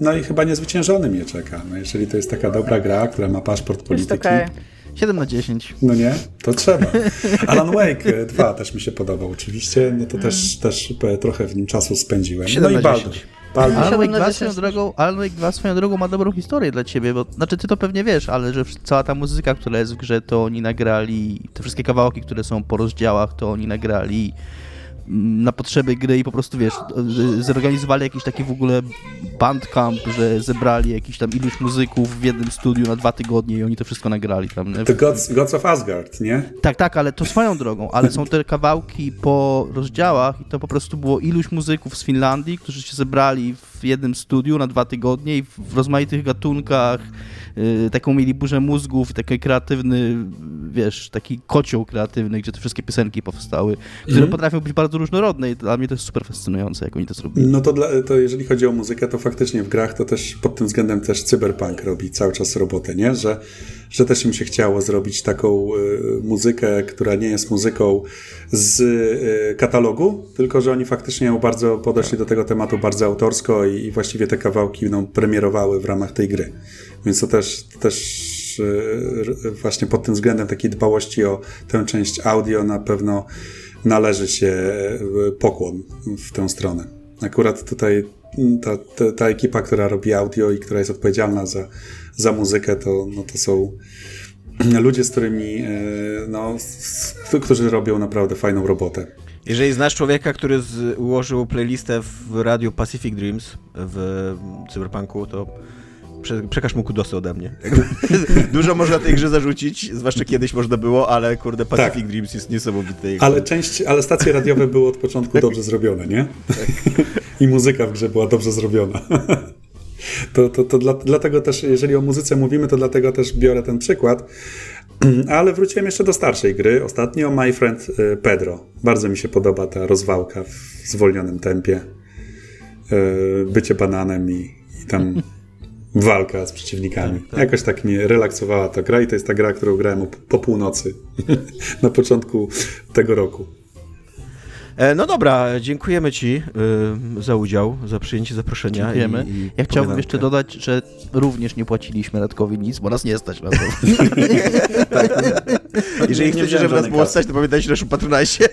no i chyba niezwyciężony mnie czeka. No jeżeli to jest taka dobra gra, która ma paszport polityki. Okay. 7 na 10. No nie? To trzeba. Alan Wake 2 też mi się podobał oczywiście, no to też, też trochę w nim czasu spędziłem. 7 no i Baldur. Baldur. Alan Wake, 2 swoją drogą, Alan Wake 2 swoją drogą ma dobrą historię dla ciebie, bo znaczy ty to pewnie wiesz, ale że cała ta muzyka, która jest w grze, to oni nagrali, te wszystkie kawałki, które są po rozdziałach, to oni nagrali na potrzeby gry i po prostu, wiesz, zorganizowali jakiś taki w ogóle bandcamp, że zebrali jakiś tam iluś muzyków w jednym studiu na dwa tygodnie i oni to wszystko nagrali tam. The Gods, Gods of Asgard, nie? Tak, tak, ale to swoją drogą, ale są te kawałki po rozdziałach i to po prostu było iluś muzyków z Finlandii, którzy się zebrali w jednym studiu na dwa tygodnie i w rozmaitych gatunkach Y, taką mieli burzę mózgów, taki kreatywny, wiesz, taki kocioł kreatywny, gdzie te wszystkie piosenki powstały, które mm. potrafią być bardzo różnorodne i dla mnie to jest super fascynujące, jak oni to zrobili. No to, dla, to jeżeli chodzi o muzykę, to faktycznie w grach to też pod tym względem też cyberpunk robi cały czas robotę, nie? Że, że też im się chciało zrobić taką y, muzykę, która nie jest muzyką z y, katalogu, tylko że oni faktycznie bardzo podeszli do tego tematu bardzo autorsko i, i właściwie te kawałki no, premierowały w ramach tej gry. Więc to też, też też właśnie pod tym względem takiej dbałości o tę część audio na pewno należy się pokłon w tę stronę. Akurat tutaj ta, ta, ta ekipa, która robi audio i która jest odpowiedzialna za, za muzykę, to, no to są ludzie, z którymi, no, którzy robią naprawdę fajną robotę. Jeżeli znasz człowieka, który z, ułożył playlistę w radiu Pacific Dreams w Cyberpunku, to prze, przekaż mu kudosy ode mnie. Dużo można tej grze zarzucić, zwłaszcza kiedyś można było, ale kurde, Pacific tak. Dreams jest niesamowity. Ale część, ale stacje radiowe były od początku dobrze zrobione, nie? Tak. I muzyka w grze była dobrze zrobiona. To, to, to dla, dlatego też, jeżeli o muzyce mówimy, to dlatego też biorę ten przykład. Ale wróciłem jeszcze do starszej gry. Ostatnio My Friend y, Pedro. Bardzo mi się podoba ta rozwałka w zwolnionym tempie. Y, bycie bananem i, i tam walka z przeciwnikami. Tak, tak. Jakoś tak mnie relaksowała ta gra i to jest ta gra, którą grałem po północy na początku tego roku. E, no dobra, dziękujemy Ci y, za udział, za przyjęcie zaproszenia. Dziękujemy. I, i ja chciałbym jeszcze dodać, że również nie płaciliśmy Radkowi nic, bo nas nie stać na to. tak. Jeżeli nie chcecie, żeby nas było stać, to pamiętajcie o naszym patronajcie.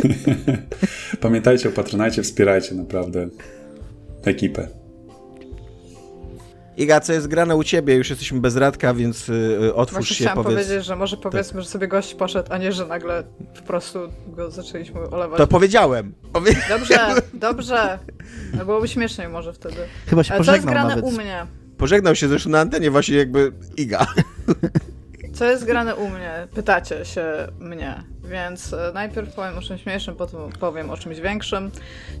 pamiętajcie o patronajcie, wspierajcie naprawdę ekipę. Iga, co jest grane u ciebie? Już jesteśmy bez Radka, więc yy, otwórz Właśnie się, chciałam powiedz... powiedzieć, że może powiedzmy, tak. że sobie gość poszedł, a nie, że nagle po prostu go zaczęliśmy olewać. To powiedziałem. Powie... Dobrze, dobrze. No byłoby śmieszniej może wtedy. Chyba się Ale co jest grane nawet. u mnie? Pożegnał się zresztą na antenie właśnie jakby Iga. Co jest grane u mnie? Pytacie się mnie. Więc e, najpierw powiem o czymś mniejszym, potem powiem o czymś większym.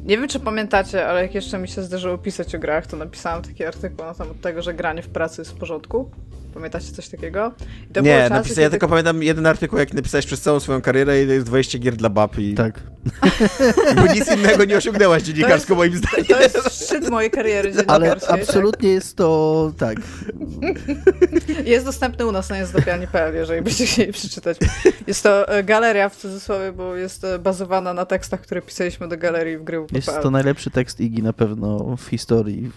Nie wiem, czy pamiętacie, ale jak jeszcze mi się zdarzyło pisać o grach, to napisałam taki artykuł na temat tego, że granie w pracy jest w porządku. Pamiętacie coś takiego? nie, napisałem, kiedy... ja tylko pamiętam jeden artykuł, jak napisałeś przez całą swoją karierę i to jest 20 gier dla bab i... Tak. Bo nic innego nie osiągnęłaś dziennikarsko, moim zdaniem. To jest szczyt mojej kariery dziennikarskiej. Ale absolutnie tak. jest to... tak. Jest dostępny u nas na jezdopianie.pl, jeżeli byście chcieli przeczytać. Jest to e, galeria w cudzysłowie, bo jest e, bazowana na tekstach, które pisaliśmy do galerii w gry. Jest to najlepszy tekst Igi na pewno w historii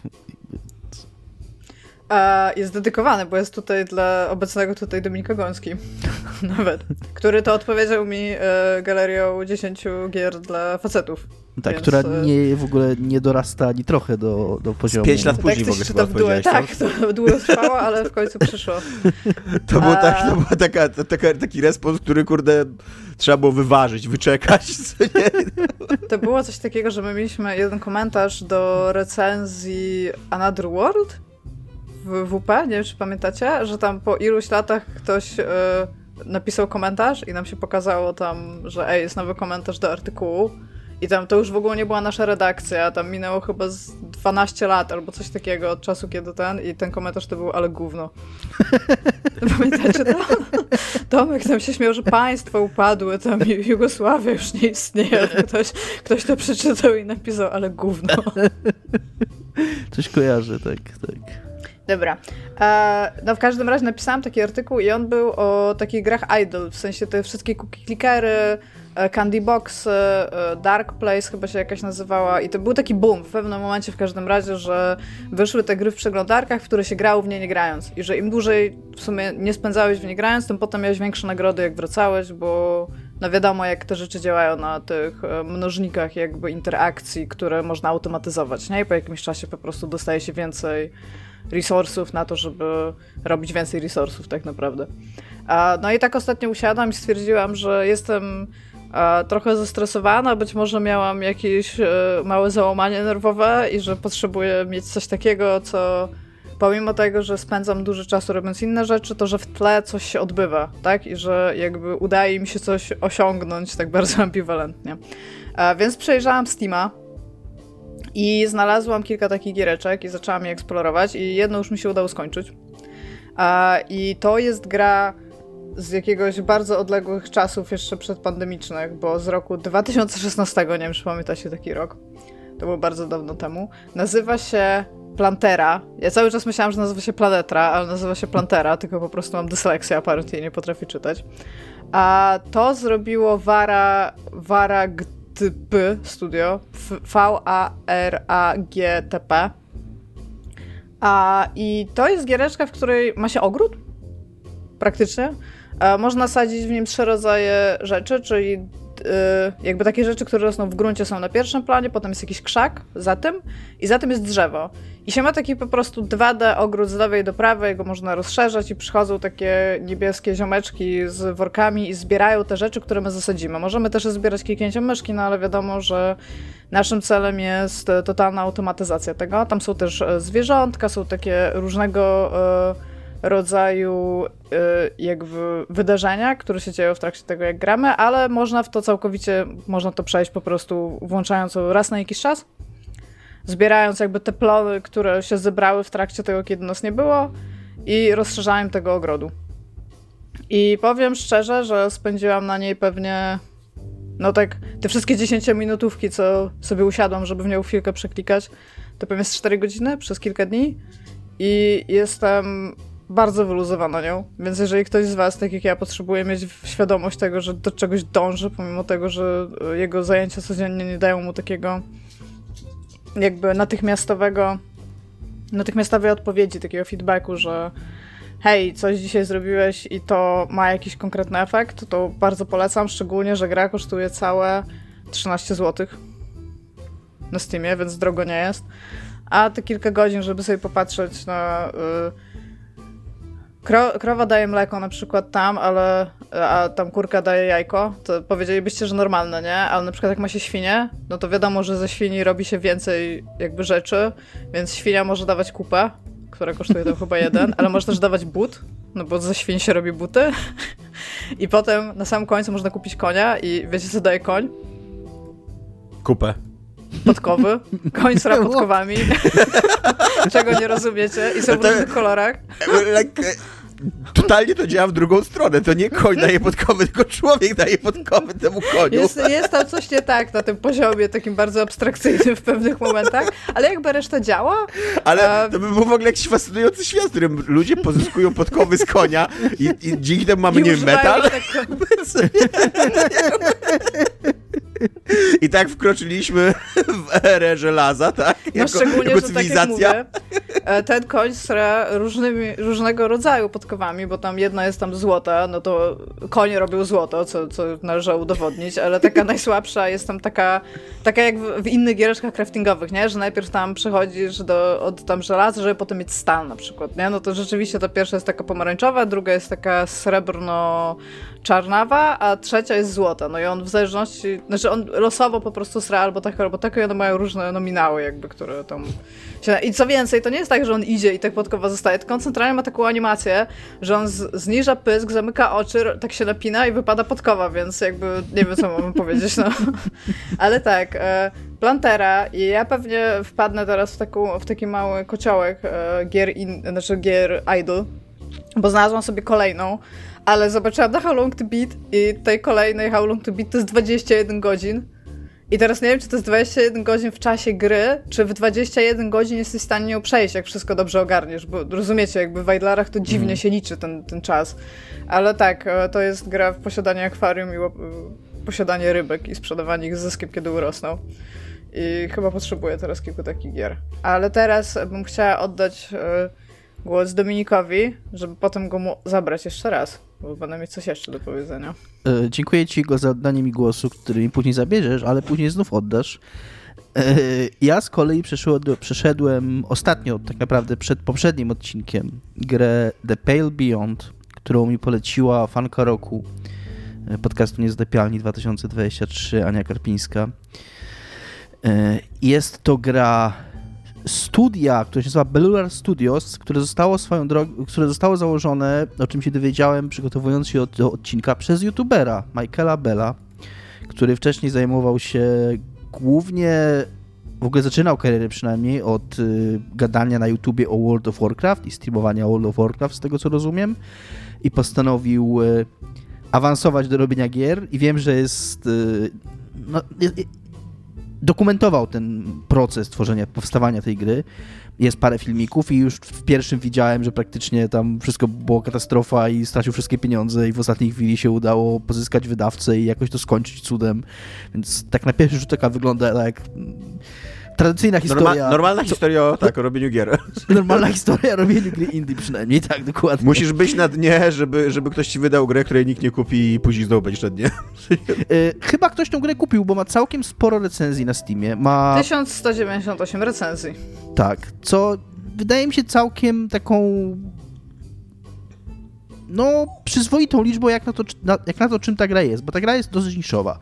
jest dedykowany, bo jest tutaj dla obecnego tutaj Dominika Gąski nawet, który to odpowiedział mi e, galerią 10 gier dla facetów. Tak, Więc... która e, nie, w ogóle nie dorasta ani trochę do, do poziomu. Pięć lat później tak, w ogóle chyba długo, Tak, to długo trwało, ale w końcu przyszło. To był, tak, to był taka, taka, taki respons, który kurde trzeba było wyważyć, wyczekać. To było coś takiego, że my mieliśmy jeden komentarz do recenzji Another World w WP, nie wiem czy pamiętacie, że tam po iluś latach ktoś yy, napisał komentarz i nam się pokazało tam, że ej, jest nowy komentarz do artykułu. I tam to już w ogóle nie była nasza redakcja, tam minęło chyba z 12 lat albo coś takiego od czasu, kiedy ten i ten komentarz to był ale gówno. Pamiętacie to? Tomek tam się śmiał, że państwa upadły, tam Jugosławia już nie istnieje. Ktoś, ktoś to przeczytał i napisał ale gówno. Coś kojarzy, tak, tak. Dobra. E, no w każdym razie napisałam taki artykuł i on był o takich grach idol, w sensie te wszystkie cookie clickery, e, Candy Box, e, Dark Place chyba się jakaś nazywała i to był taki boom w pewnym momencie w każdym razie, że wyszły te gry w przeglądarkach, w które się grało w nie nie grając i że im dłużej w sumie nie spędzałeś w nie grając, tym potem miałeś większe nagrody jak wracałeś, bo no wiadomo jak te rzeczy działają na tych mnożnikach jakby interakcji, które można automatyzować, nie? I po jakimś czasie po prostu dostaje się więcej resursów na to, żeby robić więcej resursów tak naprawdę. No i tak ostatnio usiadłam i stwierdziłam, że jestem trochę zestresowana, być może miałam jakieś e, małe załamanie nerwowe i że potrzebuję mieć coś takiego, co pomimo tego, że spędzam dużo czasu robiąc inne rzeczy, to że w tle coś się odbywa, tak? I że jakby udaje mi się coś osiągnąć tak bardzo ambiwalentnie. Więc przejrzałam Steama i znalazłam kilka takich giereczek i zaczęłam je eksplorować i jedno już mi się udało skończyć. I to jest gra z jakiegoś bardzo odległych czasów jeszcze przedpandemicznych, bo z roku 2016, nie wiem czy pamiętacie taki rok. To było bardzo dawno temu. Nazywa się Plantera. Ja cały czas myślałam, że nazywa się Planetra, ale nazywa się Plantera, tylko po prostu mam dysleksję apparently i nie potrafię czytać. A to zrobiło Vara, Vara P Studio, V-A-R-A-G-T-P. A, I to jest giereczka, w której ma się ogród, praktycznie. A, można sadzić w nim trzy rodzaje rzeczy, czyli jakby takie rzeczy, które rosną w gruncie są na pierwszym planie, potem jest jakiś krzak za tym i za tym jest drzewo. I się ma taki po prostu 2D ogród z lewej do prawej, go można rozszerzać i przychodzą takie niebieskie ziomeczki z workami i zbierają te rzeczy, które my zasadzimy. Możemy też zbierać kliknięciem myszki, no ale wiadomo, że naszym celem jest totalna automatyzacja tego. Tam są też e, zwierzątka, są takie różnego e, rodzaju e, jakby wydarzenia, które się dzieją w trakcie tego, jak gramy, ale można w to całkowicie, można to przejść po prostu włączając raz na jakiś czas zbierając jakby te plony, które się zebrały w trakcie tego, kiedy nas nie było i rozszerzaniem tego ogrodu. I powiem szczerze, że spędziłam na niej pewnie no tak, te wszystkie 10 minutówki, co sobie usiadłam, żeby w nią chwilkę przeklikać, to pewnie z 4 godziny przez kilka dni i jestem bardzo wyluzowana nią, więc jeżeli ktoś z was, tak jak ja, potrzebuje mieć świadomość tego, że do czegoś dąży, pomimo tego, że jego zajęcia codziennie nie dają mu takiego jakby natychmiastowego, natychmiastowej odpowiedzi, takiego feedbacku, że hej, coś dzisiaj zrobiłeś i to ma jakiś konkretny efekt, to bardzo polecam, szczególnie, że gra kosztuje całe 13 zł na Steamie, więc drogo nie jest. A te kilka godzin, żeby sobie popatrzeć na... Yy, Kro, krowa daje mleko na przykład tam, ale a tam kurka daje jajko, to powiedzielibyście, że normalne, nie? Ale na przykład jak ma się świnie, no to wiadomo, że ze świni robi się więcej jakby rzeczy, więc świnia może dawać kupę, która kosztuje tam chyba jeden, ale może też dawać but, no bo ze świń się robi buty. I potem na samym końcu można kupić konia i wiecie co daje koń? Kupę. Podkowy. Koń z podkowami. Czego nie rozumiecie i są w różnych kolorach. Like, totalnie to działa w drugą stronę. To nie koń daje podkowy, tylko człowiek daje podkowy temu koniu. Jest, jest tam coś nie tak na tym poziomie, takim bardzo abstrakcyjnym w pewnych momentach, ale jakby reszta działa. Ale to by był w ogóle jakiś fascynujący świat, w którym ludzie pozyskują podkowy z konia i, i dzięki temu mamy, nie wiem, metal. Tak... I tak wkroczyliśmy w erę żelaza, tak? Jako, no szczególnie, jako cywilizacja. że tak mówię, ten koń sra różnymi, różnego rodzaju podkowami, bo tam jedna jest tam złota, no to konie robią złoto, co, co należy udowodnić, ale taka najsłabsza jest tam taka, taka jak w, w innych giereczkach craftingowych, nie? Że najpierw tam przechodzisz do, od tam żelaza, żeby potem mieć stal na przykład, nie? No to rzeczywiście ta pierwsza jest taka pomarańczowa, druga jest taka srebrno czarnawa, a trzecia jest złota. No i on w zależności, znaczy on losowo po prostu sra albo tak, albo tak i one mają różne nominały jakby, które tam się... I co więcej, to nie jest tak, że on idzie i tak podkowa zostaje, tylko on centralnie ma taką animację, że on zniża pysk, zamyka oczy, tak się napina i wypada podkowa, więc jakby nie wiem, co mam powiedzieć, no. Ale tak, e, Plantera i ja pewnie wpadnę teraz w, taką, w taki mały kociołek e, gier, in, znaczy gier idol, bo znalazłam sobie kolejną, ale zobaczyłam na How Long to Beat i tej kolejnej How Long to Beat to jest 21 godzin. I teraz nie wiem, czy to jest 21 godzin w czasie gry, czy w 21 godzin jesteś w stanie ją przejść, jak wszystko dobrze ogarniesz, bo rozumiecie, jakby w Wajdlarach to dziwnie mm. się liczy ten, ten czas. Ale tak, e, to jest gra w posiadanie akwarium i posiadanie rybek i sprzedawanie ich z zyskiem, kiedy urosną. I chyba potrzebuję teraz kilku takich gier. Ale teraz bym chciała oddać e, głos Dominikowi, żeby potem go mu zabrać jeszcze raz, bo będę mieć coś jeszcze do powiedzenia. E, dziękuję ci go za oddanie mi głosu, który mi później zabierzesz, ale później znów oddasz. E, ja z kolei przeszedłem, przeszedłem ostatnio, tak naprawdę przed poprzednim odcinkiem, grę The Pale Beyond, którą mi poleciła fanka roku e, podcastu Niezlepialni 2023 Ania Karpińska. E, jest to gra studia, które się nazywa Bellular Studios, które zostało swoją drogą, które zostało założone, o czym się dowiedziałem przygotowując się do odcinka, przez youtubera Michaela Bella, który wcześniej zajmował się głównie, w ogóle zaczynał karierę przynajmniej od y, gadania na YouTubie o World of Warcraft i streamowania World of Warcraft, z tego co rozumiem, i postanowił y, awansować do robienia gier i wiem, że jest y, no, dokumentował ten proces tworzenia, powstawania tej gry. Jest parę filmików i już w pierwszym widziałem, że praktycznie tam wszystko było katastrofa i stracił wszystkie pieniądze i w ostatniej chwili się udało pozyskać wydawcę i jakoś to skończyć cudem. Więc tak na pierwszy rzut oka wygląda jak tradycyjna historia. Norma, normalna historia o, tak, o robieniu gier. Normalna historia o robieniu gry indie przynajmniej, tak, dokładnie. Musisz być na dnie, żeby, żeby ktoś ci wydał grę, której nikt nie kupi i później znowu będziesz na dnie. Y, chyba ktoś tą grę kupił, bo ma całkiem sporo recenzji na Steamie. Ma... 1198 recenzji. Tak, co wydaje mi się całkiem taką no, przyzwoitą liczbą, jak na, to, na, jak na to, czym ta gra jest, bo ta gra jest dosyć niszowa.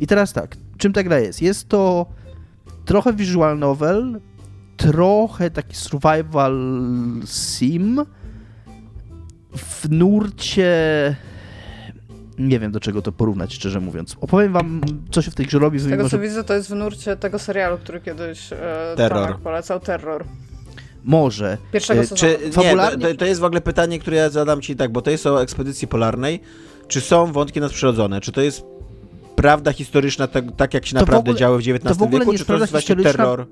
I teraz tak, czym ta gra jest? Jest to trochę visual novel, trochę taki survival sim w nurcie nie wiem do czego to porównać, szczerze mówiąc. Opowiem wam, co się w tej grze robi. Z tego co widzę, to jest w nurcie tego serialu, który kiedyś e, Terror. Tomek polecał, Terror. Może. Pierwszego E, sezonu. Czy, nie, to, to, jest w ogóle pytanie, które ja zadam ci tak, bo to jest o ekspedycji polarnej. Czy są wątki nadprzyrodzone? Czy to jest prawda historyczna, tak, tak jak się to naprawdę ogóle, działo w XIX to w ogóle wieku, nie czy to jest właśnie terror?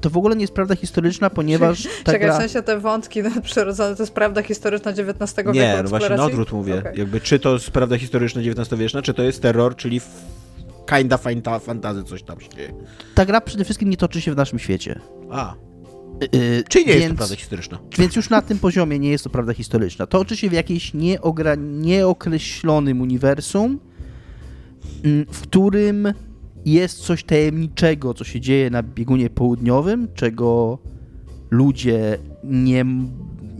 To w ogóle nie jest prawda historyczna, ponieważ ta Czekaj, gra... w sensie te wątki nadprzyrodzone to jest prawda historyczna XIX wieku Nie, no właśnie na odwrót mówię. Okay. Jakby, czy to jest prawda historyczna XIX-wieczna, czy to jest terror, czyli kinda fantazy, coś tam się dzieje. Ta gra przede wszystkim nie toczy się w naszym świecie. A. Yy, Czyli nie więc, jest to prawda historyczna. Więc już na tym poziomie nie jest to prawda historyczna. Toczy się w jakimś nieokreślonym uniwersum, w którym jest coś tajemniczego, co się dzieje na biegunie południowym, czego ludzie nie,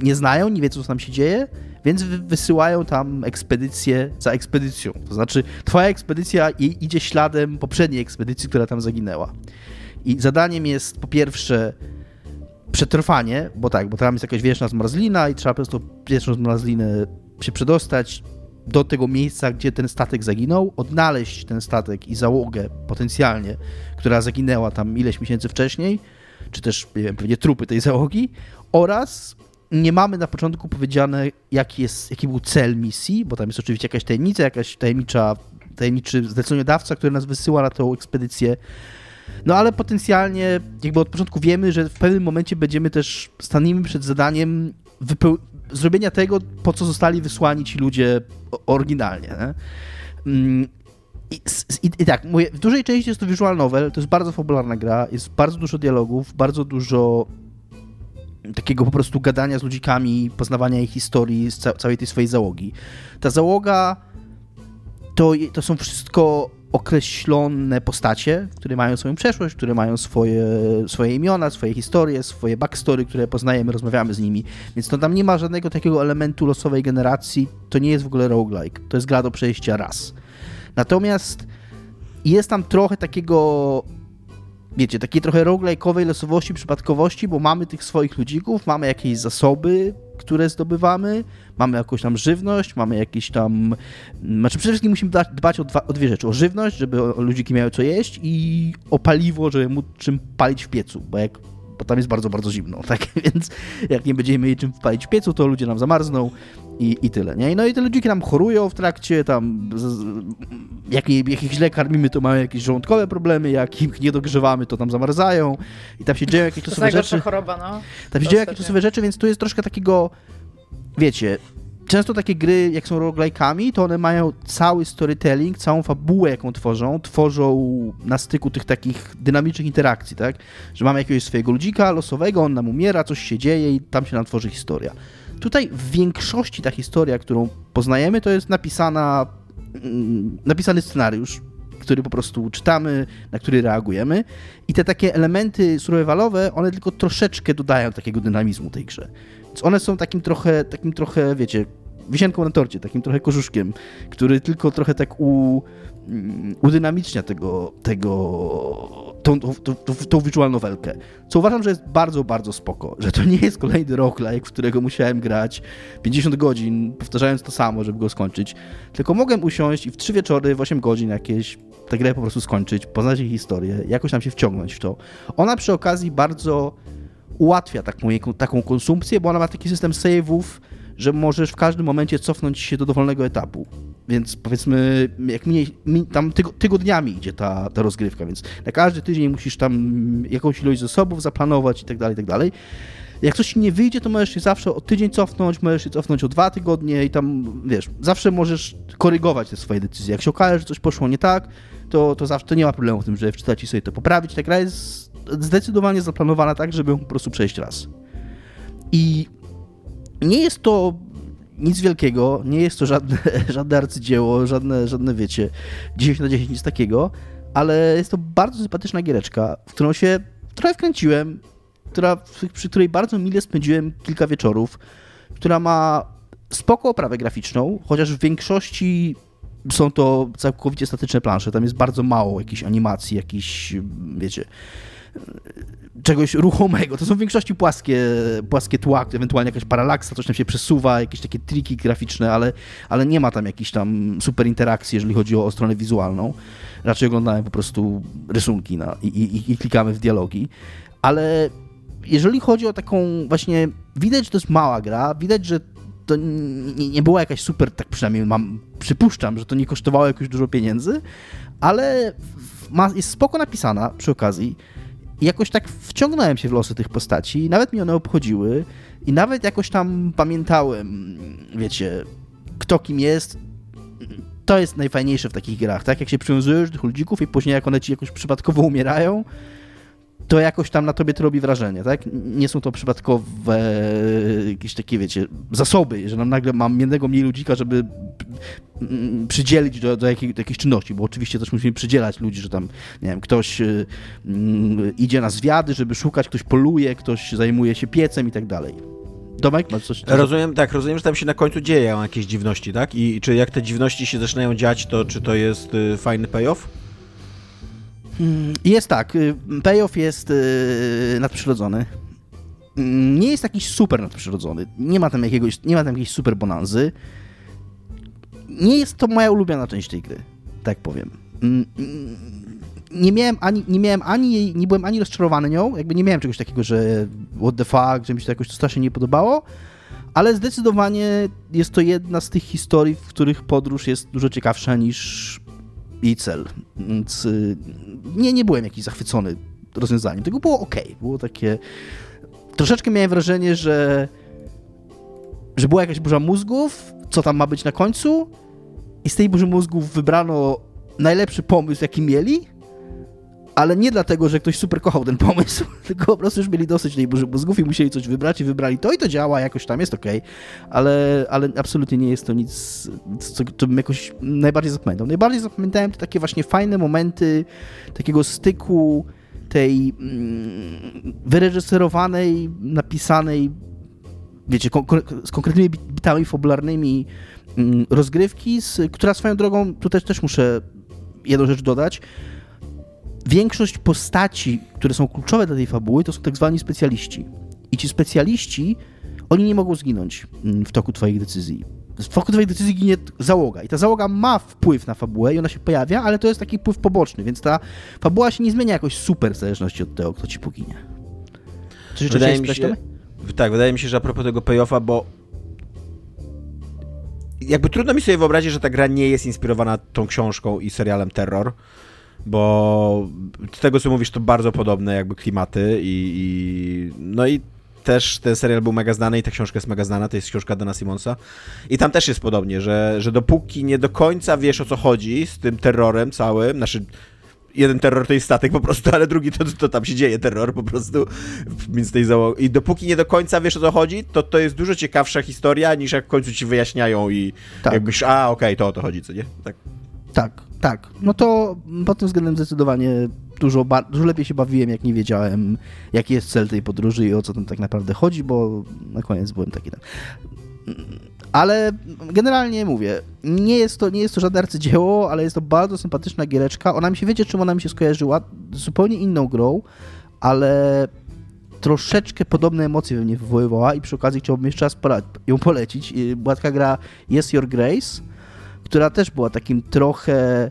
nie znają, nie wiedzą, co tam się dzieje, więc wysyłają tam ekspedycję za ekspedycją. To znaczy, twoja ekspedycja idzie śladem poprzedniej ekspedycji, która tam zaginęła. I zadaniem jest po pierwsze przetrwanie, bo tak, bo tam jest jakaś wieczna zmarzlina i trzeba przez tą wieczną zmarzlinę się przedostać do tego miejsca, gdzie ten statek zaginął, odnaleźć ten statek i załogę potencjalnie, która zaginęła tam ileś miesięcy wcześniej, czy też, nie wiem, pewnie trupy tej załogi, oraz nie mamy na początku powiedziane, jaki, jest, jaki był cel misji, bo tam jest oczywiście jakaś tajemnica, jakaś tajemnicza, tajemniczy zleceniodawca, który nas wysyła na tę ekspedycję, no ale potencjalnie jakby od początku wiemy, że w pewnym momencie będziemy też stanimy przed zadaniem zrobienia tego, po co zostali wysłani ci ludzie oryginalnie. Nie? Mm, I, i, I, tak, mówię, w dużej części jest to visual novel, to jest bardzo fabularna gra, jest bardzo dużo dialogów, bardzo dużo takiego po prostu gadania z ludzikami, poznawania ich historii, z ca całej tej swojej załogi. Ta załoga to, to są wszystko określone postacie, które mają swoją przeszłość, które mają swoje, swoje imiona, swoje historie, swoje backstory, które poznajemy, rozmawiamy z nimi. Więc to tam nie ma żadnego takiego elementu losowej generacji. To nie jest w ogóle roguelike. To jest gra do przejścia raz. Natomiast jest tam trochę takiego wiecie, takiej trochę roguelike'owej losowości, przypadkowości, bo mamy tych swoich ludzików, mamy jakieś zasoby, które zdobywamy, mamy jakąś tam żywność, mamy jakieś tam... Znaczy przede wszystkim musimy dbać o, dwa, o dwie rzeczy. O żywność, żeby ludziki miały co jeść i o paliwo, żeby móc czym palić w piecu, bo jak bo tam jest bardzo, bardzo zimno, tak? Więc jak nie będziemy mieli czym wpalić w piecu, to ludzie nam zamarzną i, i tyle, nie? No i te ludziki nam chorują w trakcie, tam z, jak, jak ich źle karmimy, to mają jakieś żołądkowe problemy, jak ich nie dogrzewamy, to tam zamarzają i tam się dzieją jakieś losowe rzeczy. choroba, no. Tam się dzieją jakieś losowe rzeczy, więc tu jest troszkę takiego, wiecie, często takie gry, jak są roguelike'ami, to one mają cały storytelling, całą fabułę, jaką tworzą, tworzą na styku tych takich dynamicznych interakcji, tak? Że mamy jakiegoś swojego ludzika losowego, on nam umiera, coś się dzieje i tam się nam tworzy historia. Tutaj w większości ta historia, którą poznajemy, to jest napisana, mm, napisany scenariusz, który po prostu czytamy, na który reagujemy. I te takie elementy survivalowe, one tylko troszeczkę dodają takiego dynamizmu tej grze. Więc one są takim trochę, takim trochę, wiecie, wisienką na torcie, takim trochę korzuszkiem, który tylko trochę tak u, mm, udynamicznia tego, tego tą, tą, tą, tą visual novelkę. Co uważam, że jest bardzo, bardzo spoko, że to nie jest kolejny roguelike, w którego musiałem grać 50 godzin, powtarzając to samo, żeby go skończyć, tylko mogłem usiąść i w 3 wieczory, w 8 godzin jakieś tę grę po prostu skończyć, poznać jej historię, jakoś tam się wciągnąć w to. Ona przy okazji bardzo ułatwia tak, taką konsumpcję, bo ona ma taki system save'ów, że możesz w każdym momencie cofnąć się do dowolnego etapu. Więc powiedzmy, jak minie, tam tygo, tygodniami idzie ta, ta rozgrywka, więc na każdy tydzień musisz tam jakąś ilość zasobów zaplanować i tak dalej, i tak dalej. Jak coś ci nie wyjdzie, to możesz się zawsze o tydzień cofnąć, możesz się cofnąć o dwa tygodnie i tam, wiesz, zawsze możesz korygować te swoje decyzje. Jak się okaże, że coś poszło nie tak, to, to zawsze to nie ma problemu w tym, że wczytać i sobie to poprawić. Ta gra jest zdecydowanie zaplanowana tak, żeby ją po prostu przejść raz. I nie jest to nic wielkiego, nie jest to żadne, żadne arcydzieło, żadne, żadne, wiecie, 10 na 10, nic takiego, ale jest to bardzo sympatyczna giereczka, w którą się trochę wkręciłem, która, przy której bardzo mile spędziłem kilka wieczorów, która ma spoko oprawę graficzną, chociaż w większości są to całkowicie statyczne plansze. Tam jest bardzo mało jakichś animacji, jakichś, wiecie, czegoś ruchomego. To są w większości płaskie, płaskie tła, ewentualnie jakaś paralaksa, coś tam się przesuwa, jakieś takie triki graficzne, ale, ale nie ma tam jakichś tam super interakcji, jeżeli chodzi o, o stronę wizualną. Raczej oglądałem po prostu rysunki na, i, i, i klikamy w dialogi. Ale jeżeli chodzi o taką właśnie, widać, że to jest mała gra, widać, że to nie, nie była jakaś super, tak przynajmniej mam, przypuszczam, że to nie kosztowało jakoś dużo pieniędzy, ale ma, jest spoko napisana przy okazji. Jakoś tak wciągnąłem się w losy tych postaci, nawet mi one obchodziły i nawet jakoś tam pamiętałem, wiecie, kto kim jest. To jest najfajniejsze w takich grach, tak? Jak się przywiązujesz do tych ludzików i później jak one ci jakoś przypadkowo umierają, to jakoś tam na tobie to robi wrażenie, tak? Nie są to przypadkowe jakieś takie, wiecie, zasoby, że nagle mam jednego mniej ludzika, żeby przydzielić do, do, jakiej, do jakiejś czynności, bo oczywiście też musimy przydzielać ludzi, że tam, nie wiem, ktoś y, y, idzie na zwiady, żeby szukać, ktoś poluje, ktoś zajmuje się piecem i tak dalej. Tomek, masz coś? Rozumiem, tak, rozumiem, że tam się na końcu dzieją jakieś dziwności, tak? I czy jak te dziwności się zaczynają dziać, to czy to jest y, fajny payoff? Mm, jest tak, y, payoff jest y, nadprzyrodzony. Mm, nie jest jakiś super nadprzyrodzony. Nie ma tam jakiegoś, nie ma tam jakiejś super bonanzy. Nie jest to moja ulubiona część tej gry, tak powiem. Mm, nie miałem ani, nie miałem ani, nie byłem ani rozczarowany nią, jakby nie miałem czegoś takiego, że what the fuck, że mi się to jakoś to strasznie nie podobało, ale zdecydowanie jest to jedna z tych historii, w których podróż jest dużo ciekawsza niż jej cel. Więc y, nie, nie byłem jakiś zachwycony rozwiązaniem. Tego było ok. Było takie. Troszeczkę miałem wrażenie, że. że była jakaś burza mózgów, co tam ma być na końcu, i z tej burzy mózgów wybrano najlepszy pomysł, jaki mieli, ale nie dlatego, że ktoś super kochał ten pomysł, tylko po prostu już mieli dosyć tej burzy mózgów i musieli coś wybrać i wybrali to i to działa, jakoś tam jest ok, ale, ale absolutnie nie jest to nic, co, co bym jakoś najbardziej zapamiętał. Najbardziej zapamiętałem te takie właśnie fajne momenty takiego styku tej mm, wyreżyserowanej, napisanej, wiecie, kon z konkretnymi bitami fabularnymi mm, rozgrywki, z, która swoją drogą, tu też, też muszę jedną rzecz dodać, większość postaci, które są kluczowe dla tej fabuły, to są tak zwani specjaliści. I ci specjaliści, oni nie mogą zginąć mm, w toku twoich decyzji. W toku twoich decyzji ginie załoga. I ta załoga ma wpływ na fabułę i ona się pojawia, ale to jest taki wpływ poboczny, więc ta fabuła się nie zmienia jakoś super w zależności od tego, kto ci poginie. Czy wydaje mi się, Tak, wydaje mi się, że a propos tego payoffa, bo jakby trudno mi sobie wyobrazić, że ta gra nie jest inspirowana tą książką i serialem Terror, bo z tego co mówisz to bardzo podobne jakby klimaty i, i no i też ten serial był mega znany i ta książka jest mega znana, to jest książka Dana Simonsa. I tam też jest podobnie, że, że dopóki nie do końca wiesz o co chodzi z tym terrorem całym, znaczy jeden terror to jest statek po prostu, ale drugi to, to tam się dzieje terror po prostu, więc tej załogi. I dopóki nie do końca wiesz o co chodzi, to to jest dużo ciekawsza historia niż jak w końcu ci wyjaśniają i tak. jakbyś, a okej, okay, to o to chodzi, co nie? Tak. Tak, tak. No to pod tym względem zdecydowanie dużo, dużo lepiej się bawiłem, jak nie wiedziałem, jaki jest cel tej podróży i o co tam tak naprawdę chodzi, bo na koniec byłem taki tam. Ale generalnie mówię, nie jest to, nie jest to żadne arcydzieło, ale jest to bardzo sympatyczna giereczka. Ona mi się, wiecie, czym ona mi się skojarzyła? Zupełnie inną grą, ale troszeczkę podobne emocje we mnie wywoływała i przy okazji chciałbym jeszcze raz ją polecić. Była taka gra Yes Your Grace, która też była takim trochę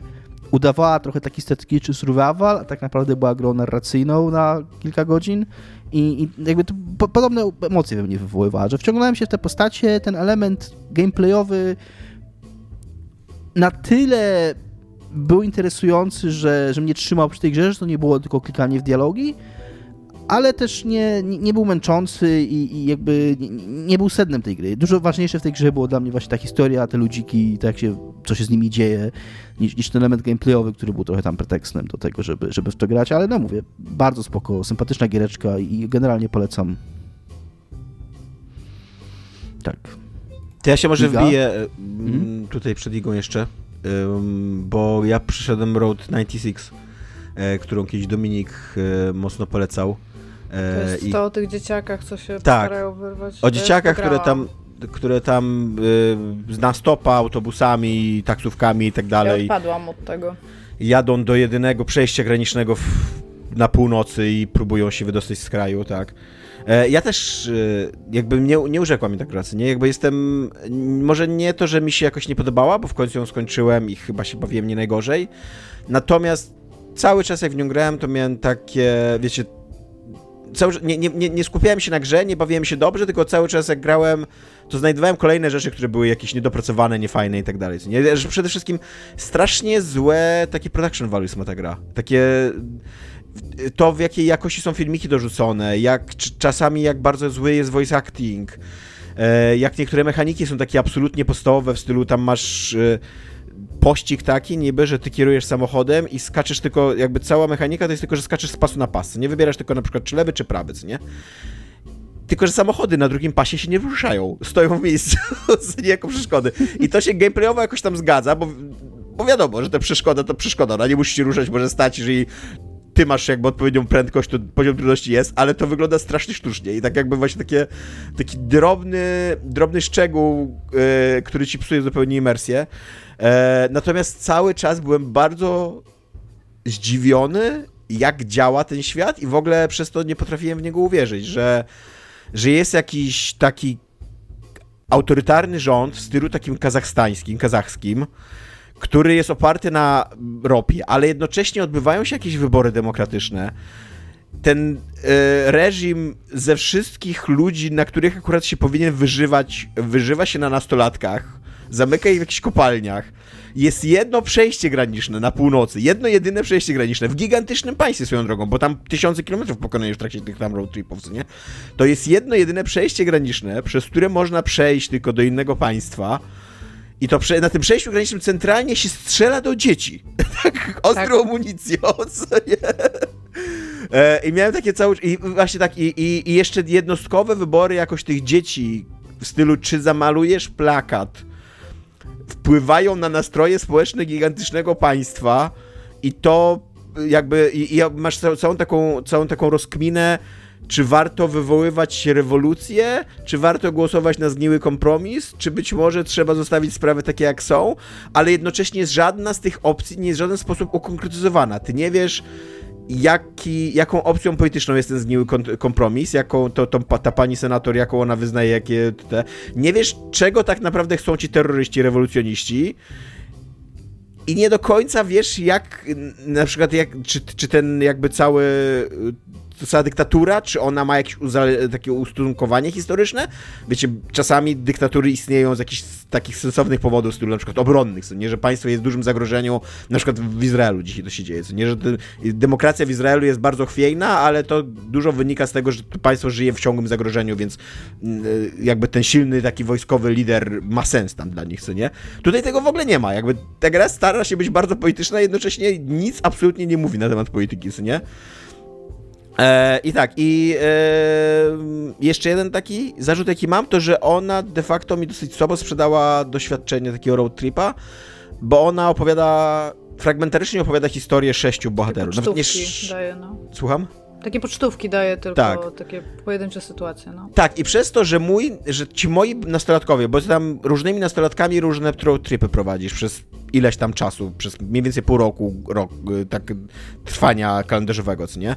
udawała trochę taki strategiczny survival, a tak naprawdę była grą narracyjną na kilka godzin i, i jakby to po, podobne emocje we mnie wywoływała, że wciągnąłem się w te postacie, ten element gameplayowy na tyle był interesujący, że, że mnie trzymał przy tej grze, że to nie było tylko klikanie w dialogi, ale też nie, nie, był męczący i, i jakby nie, nie, był sednem tej gry. Dużo ważniejsze w tej grze było dla mnie właśnie ta historia, te ludziki, to jak się co się z nimi dzieje, niż, niż ten element gameplayowy, który był trochę tam pretekstem do tego, żeby, żeby w to grać, ale no mówię, bardzo spoko, sympatyczna giereczka i generalnie polecam. Tak. To ja się może wbiję mm, tutaj przed Igą jeszcze, bo ja przyszedłem Road 96, e, którą kiedyś Dominik e, mocno polecał. To E, jest i to o tych dzieciakach, co się Tak. starają wyrwać. o To ja dzieciakach, które tam, które tam y, na stopa autobusami, taksówkami i tak Ja dalej odpadłam od tego. jadą do jedynego przejścia granicznego w, na północy i próbują się wydostać z kraju, tak. E, Ja też e, jakby nie, nie urzekła mi ta gra, co nie? Jakby jestem, może nie to, że mi się jakoś nie podobała, bo w końcu ją skończyłem i chyba się bawiłem nie najgorzej, natomiast cały czas jak w nią grałem, to miałem takie, wiecie, cały, nie, nie, nie, skupiałem się na grze, nie bawiłem się dobrze, tylko cały czas jak grałem, to znajdowałem kolejne rzeczy, które były jakieś niedopracowane, niefajne i tak dalej. przede wszystkim strasznie złe takie production values ma ta gra. Takie to, w jakiej jakości są filmiki dorzucone, jak czasami jak bardzo zły jest voice acting, e, jak niektóre mechaniki są takie absolutnie podstawowe w stylu tam masz e, pościg taki niby, że ty kierujesz samochodem i skaczesz tylko, jakby cała mechanika to jest tylko, że skaczesz z pasu na pas, nie wybierasz tylko na przykład czy lewy, czy prawy, co nie? Tylko, że samochody na drugim pasie się nie ruszają, stoją w miejscu, nie jako przeszkody. I to się gameplayowo jakoś tam zgadza, bo, bo wiadomo, że ta przeszkoda to przeszkoda, ona nie musi się ruszać, może stać, jeżeli ty masz jakby odpowiednią prędkość, to poziom trudności jest, ale to wygląda strasznie sztucznie i tak jakby właśnie takie, taki drobny, drobny szczegół, e, który ci psuje zupełnie imersję. E, natomiast cały czas byłem bardzo zdziwiony, jak działa ten świat i w ogóle przez to nie potrafiłem w niego uwierzyć, że, że jest jakiś taki autorytarny rząd w stylu takim kazachstańskim, kazachskim, który jest oparty na ropie, ale jednocześnie odbywają się jakieś wybory demokratyczne. Ten e, reżim ze wszystkich ludzi, na których akurat się powinien wyżywać, wyżywa się na nastolatkach, zamyka ich w jakichś kopalniach. Jest jedno przejście graniczne na północy, jedno jedyne przejście graniczne w gigantycznym państwie swoją drogą, bo tam tysiące kilometrów pokonujesz w trakcie tych tam road tripów, nie? To jest jedno jedyne przejście graniczne, przez które można przejść tylko do innego państwa. I to na tym przejściu granicznym centralnie się strzela do dzieci. tak, ostrą Tak. amunicją, co nie? E, I miałem takie całe... I właśnie tak, i, i, i jeszcze jednostkowe wybory jakoś tych dzieci w stylu, czy zamalujesz plakat, wpływają na nastroje społeczne gigantycznego państwa i to jakby, i, i masz całą, taką, całą taką rozkminę, czy warto wywoływać rewolucję, czy warto głosować na zgniły kompromis, czy być może trzeba zostawić sprawy takie jak są, ale jednocześnie żadna z tych opcji nie jest w żaden sposób ukonkretyzowana. Ty nie wiesz, jaki, jaką opcją polityczną jest ten zgniły kompromis, jaką to, to, ta pani senator, jaką ona wyznaje, jakie te... Nie wiesz, czego tak naprawdę chcą ci terroryści, rewolucjoniści? I nie do końca wiesz, jak na przykład, jak, czy, czy ten jakby cały to cała dyktatura, czy ona ma jakieś takie ustosunkowanie historyczne? Wiecie, czasami dyktatury istnieją z jakichś takich sensownych powodów, z na przykład obronnych, co nie, że państwo jest w dużym zagrożeniu, na przykład w Izraelu dzisiaj to się dzieje, co nie, że demokracja w Izraelu jest bardzo chwiejna, ale to dużo wynika z tego, że państwo żyje w ciągłym zagrożeniu, więc mm, jakby ten silny taki wojskowy lider ma sens tam dla nich, co nie? Tutaj tego w ogóle nie ma, jakby ta gra stara się być bardzo polityczna, jednocześnie nic absolutnie nie mówi na temat polityki, co nie? E, I tak, i e, jeszcze jeden taki zarzut, jaki mam, to że ona de facto mi dosyć słabo sprzedała doświadczenie takiego road tripa, bo ona opowiada, fragmentarycznie opowiada historię sześciu bohaterów. Nawet nie sz... daje, no. Słucham? Takie pocztówki daje tylko Tak. takie pojedyncze sytuacje, no. Tak, i przez to, że mój, że ci moi nastolatkowie, bo tam różnymi nastolatkami różne tripy prowadzisz przez ileś tam czasu, przez mniej więcej pół roku, rok, y, tak trwania kalendarzowego, co nie?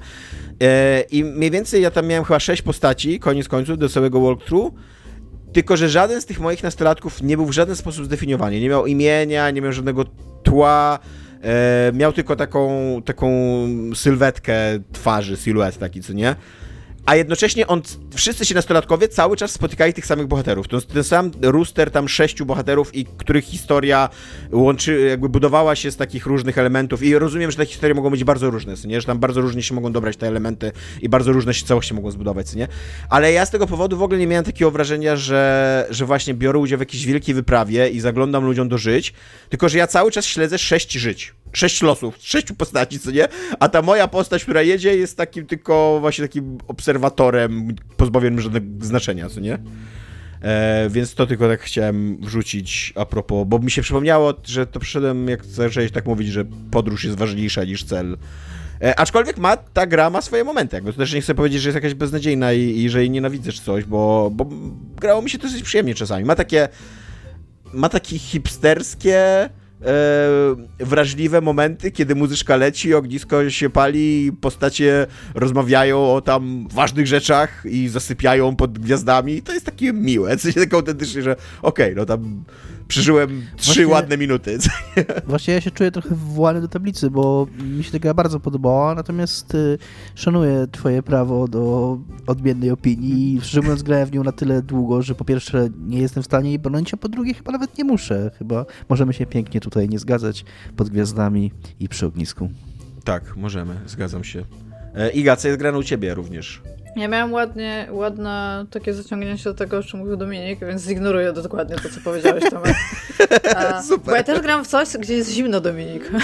E, I mniej więcej ja tam miałem chyba sześć postaci, koniec końców, do całego walkthrough, tylko, że żaden z tych moich nastolatków nie był w żaden sposób zdefiniowany. Nie miał imienia, nie miał żadnego tła, miał tylko taką, taką sylwetkę twarzy, siluet taki, co nie? A jednocześnie on, wszyscy ci nastolatkowie cały czas spotykali tych samych bohaterów. To ten sam rooster tam sześciu bohaterów, i których historia łączy, jakby budowała się z takich różnych elementów i rozumiem, że te historie mogą być bardzo różne, nie? że tam bardzo różnie się mogą dobrać te elementy i bardzo różne się całości mogą zbudować, nie? Ale ja z tego powodu w ogóle nie miałem takiego wrażenia, że, że właśnie biorę udział w jakiejś wielkiej wyprawie i zaglądam ludziom do żyć, tylko że ja cały czas śledzę sześć żyć sześć losów, sześciu postaci, co nie? A ta moja postać, która jedzie, jest takim tylko właśnie takim obserwatorem pozbawionym żadnego znaczenia, co nie? E, więc to tylko tak chciałem wrzucić a propos, bo mi się przypomniało, że to przyszedłem, jak zacząłeś tak mówić, że podróż jest ważniejsza niż cel. E, aczkolwiek ma, ta gra ma swoje momenty, jakby to też nie chcę powiedzieć, że jest jakaś beznadziejna i, i że jej nienawidzę czy coś, bo, bo grało mi się dosyć przyjemnie czasami. Ma takie, ma takie hipsterskie, wrażliwe momenty, kiedy muzyczka leci, ognisko się pali, postacie rozmawiają o tam ważnych rzeczach i zasypiają pod gwiazdami. To jest takie miłe, coś tak autentycznie, że okej, okay, no tam przeżyłem trzy właśnie, ładne minuty. Właśnie ja się czuję trochę wwołany do tablicy, bo mi się ta gra bardzo podobała, natomiast y, szanuję twoje prawo do odmiennej opinii. Szczerze mówiąc, grałem w nią na tyle długo, że po pierwsze nie jestem w stanie jej bronić, a po drugie chyba nawet nie muszę. Chyba możemy się pięknie tutaj nie zgadzać pod gwiazdami i przy ognisku. Tak, możemy, zgadzam się. E, Iga, co jest grane u ciebie również? Ja miałam ładnie, ładne takie zaciągnięcie do tego, o czym mówił Dominik, więc zignoruję dokładnie to, co powiedziałeś, Tomek. Super. Bo ja też gram w coś, gdzie jest zimno, Dominik.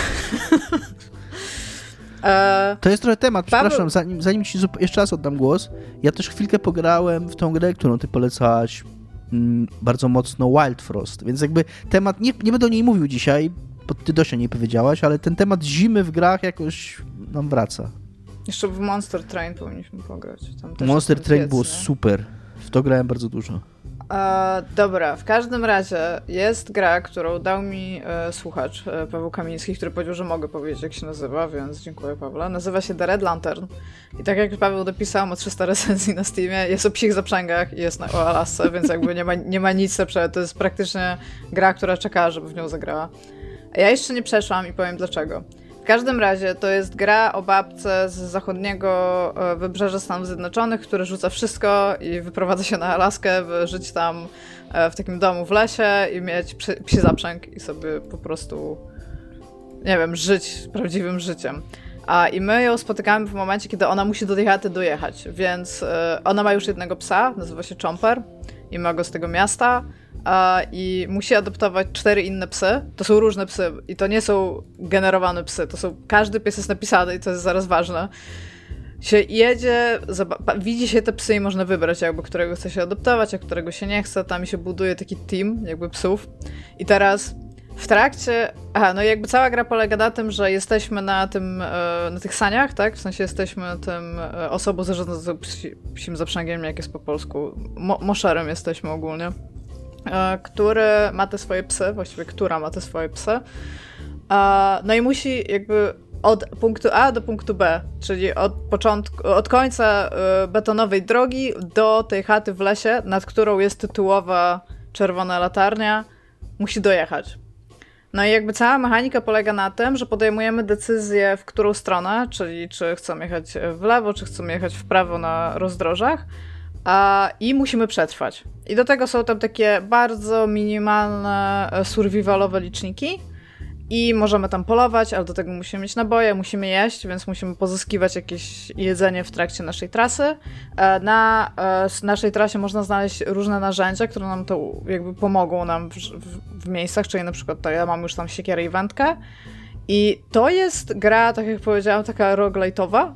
to jest trochę temat, Paweł... przepraszam, zanim, zanim ci jeszcze raz oddam głos, ja też chwilkę pograłem w tą grę, którą ty polecałaś mm, bardzo mocno, Wild Frost, więc jakby temat, nie, nie będę o niej mówił dzisiaj, bo ty dość o niej powiedziałaś, ale ten temat zimy w grach jakoś nam wraca. Jeszcze w Monster Train powinniśmy pograć. Monster Train było super. W to grałem bardzo dużo. E, dobra, w każdym razie jest gra, którą dał mi e, słuchacz e, Paweł Kamiński, który powiedział, że mogę powiedzieć, jak się nazywa, więc dziękuję Pawle. Nazywa się The Red Lantern. I tak jak Paweł dopisał, ma 300 recenzji na Steamie, jest o psich zaprzęgach i jest na, o Alasce, więc jakby nie ma, nie ma nic lepszego. To jest praktycznie gra, która czeka, żeby w nią zagrała. A ja jeszcze nie przeszłam i powiem dlaczego każdym razie to jest gra o babce z zachodniego e, wybrzeża Stanów Zjednoczonych, który rzuca wszystko i wyprowadza się na Alaskę, by żyć tam e, w takim domu w lesie i mieć psi zaprzęg i sobie po prostu, nie wiem, żyć prawdziwym życiem. A i my ją spotykamy w momencie, kiedy ona musi do tej chaty dojechać, więc e, ona ma już jednego psa, nazywa się Chomper i ma go z tego miasta i musi adoptować cztery inne psy. To są różne psy i to nie są generowane psy, to są, każdy pies jest napisany i to jest zaraz ważne. Się jedzie, widzi się te psy i można wybrać jakby, którego chce się adoptować, a którego się nie chce. Tam się buduje taki team jakby psów. I teraz w trakcie. Aha, no jakby cała gra polega na tym, że jesteśmy na tym, e, na tych saniach, tak? W sensie jesteśmy tym e, osobą zarządzającą psim zaprzęgiem, jak jest po polsku. Mo moszerem jesteśmy ogólnie. E, który ma te swoje psy, właściwie która ma te swoje psy. E, no i musi jakby od punktu A do punktu B, czyli od początku, od końca e, betonowej drogi do tej chaty w lesie, nad którą jest tytułowa czerwona latarnia, musi dojechać. No i jakby cała mechanika polega na tym, że podejmujemy decyzję w którą stronę, czyli czy chcemy jechać w lewo, czy chcemy jechać w prawo na rozdrożach a, i musimy przetrwać. I do tego są tam takie bardzo minimalne e, survivalowe liczniki i możemy tam polować, ale do tego musimy mieć naboje, musimy jeść, więc musimy pozyskiwać jakieś jedzenie w trakcie naszej trasy. E, na e, naszej trasie można znaleźć różne narzędzia, które nam to jakby pomogą nam w, w, w miejscach, czyli na przykład to ja mam już tam siekierę i wędkę. I to jest gra, tak jak powiedziałam, taka roguelite'owa,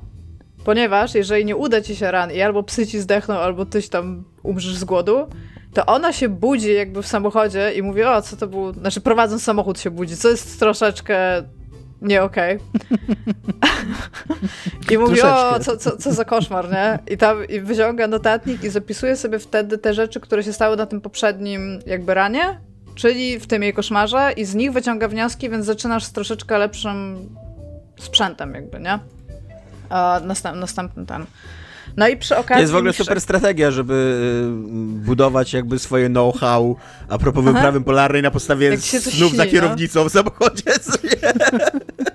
Ponieważ jeżeli nie uda ci się ran i albo psy ci zdechną, albo tyś tam umrzesz z głodu, to ona się budzi jakby w samochodzie i mówi, o, co to było, znaczy prowadząc samochód się budzi, co jest troszeczkę nie okej. Okay. I mówi, o, co, co, co za koszmar, nie? I tam i wyciąga notatnik i zapisuje sobie wtedy te rzeczy, które się stały na tym poprzednim jakby ranie, czyli w tym jej koszmarze i z nich wyciąga wnioski, więc zaczynasz z troszeczkę lepszym sprzętem jakby, nie? Następ, następny ten. No i przy okazji... To jest w ogóle super strategia, żeby y, budować jakby swoje know-how a propos Aha. wyprawy polarnej na podstawie snów za kierownicą w samochodzie.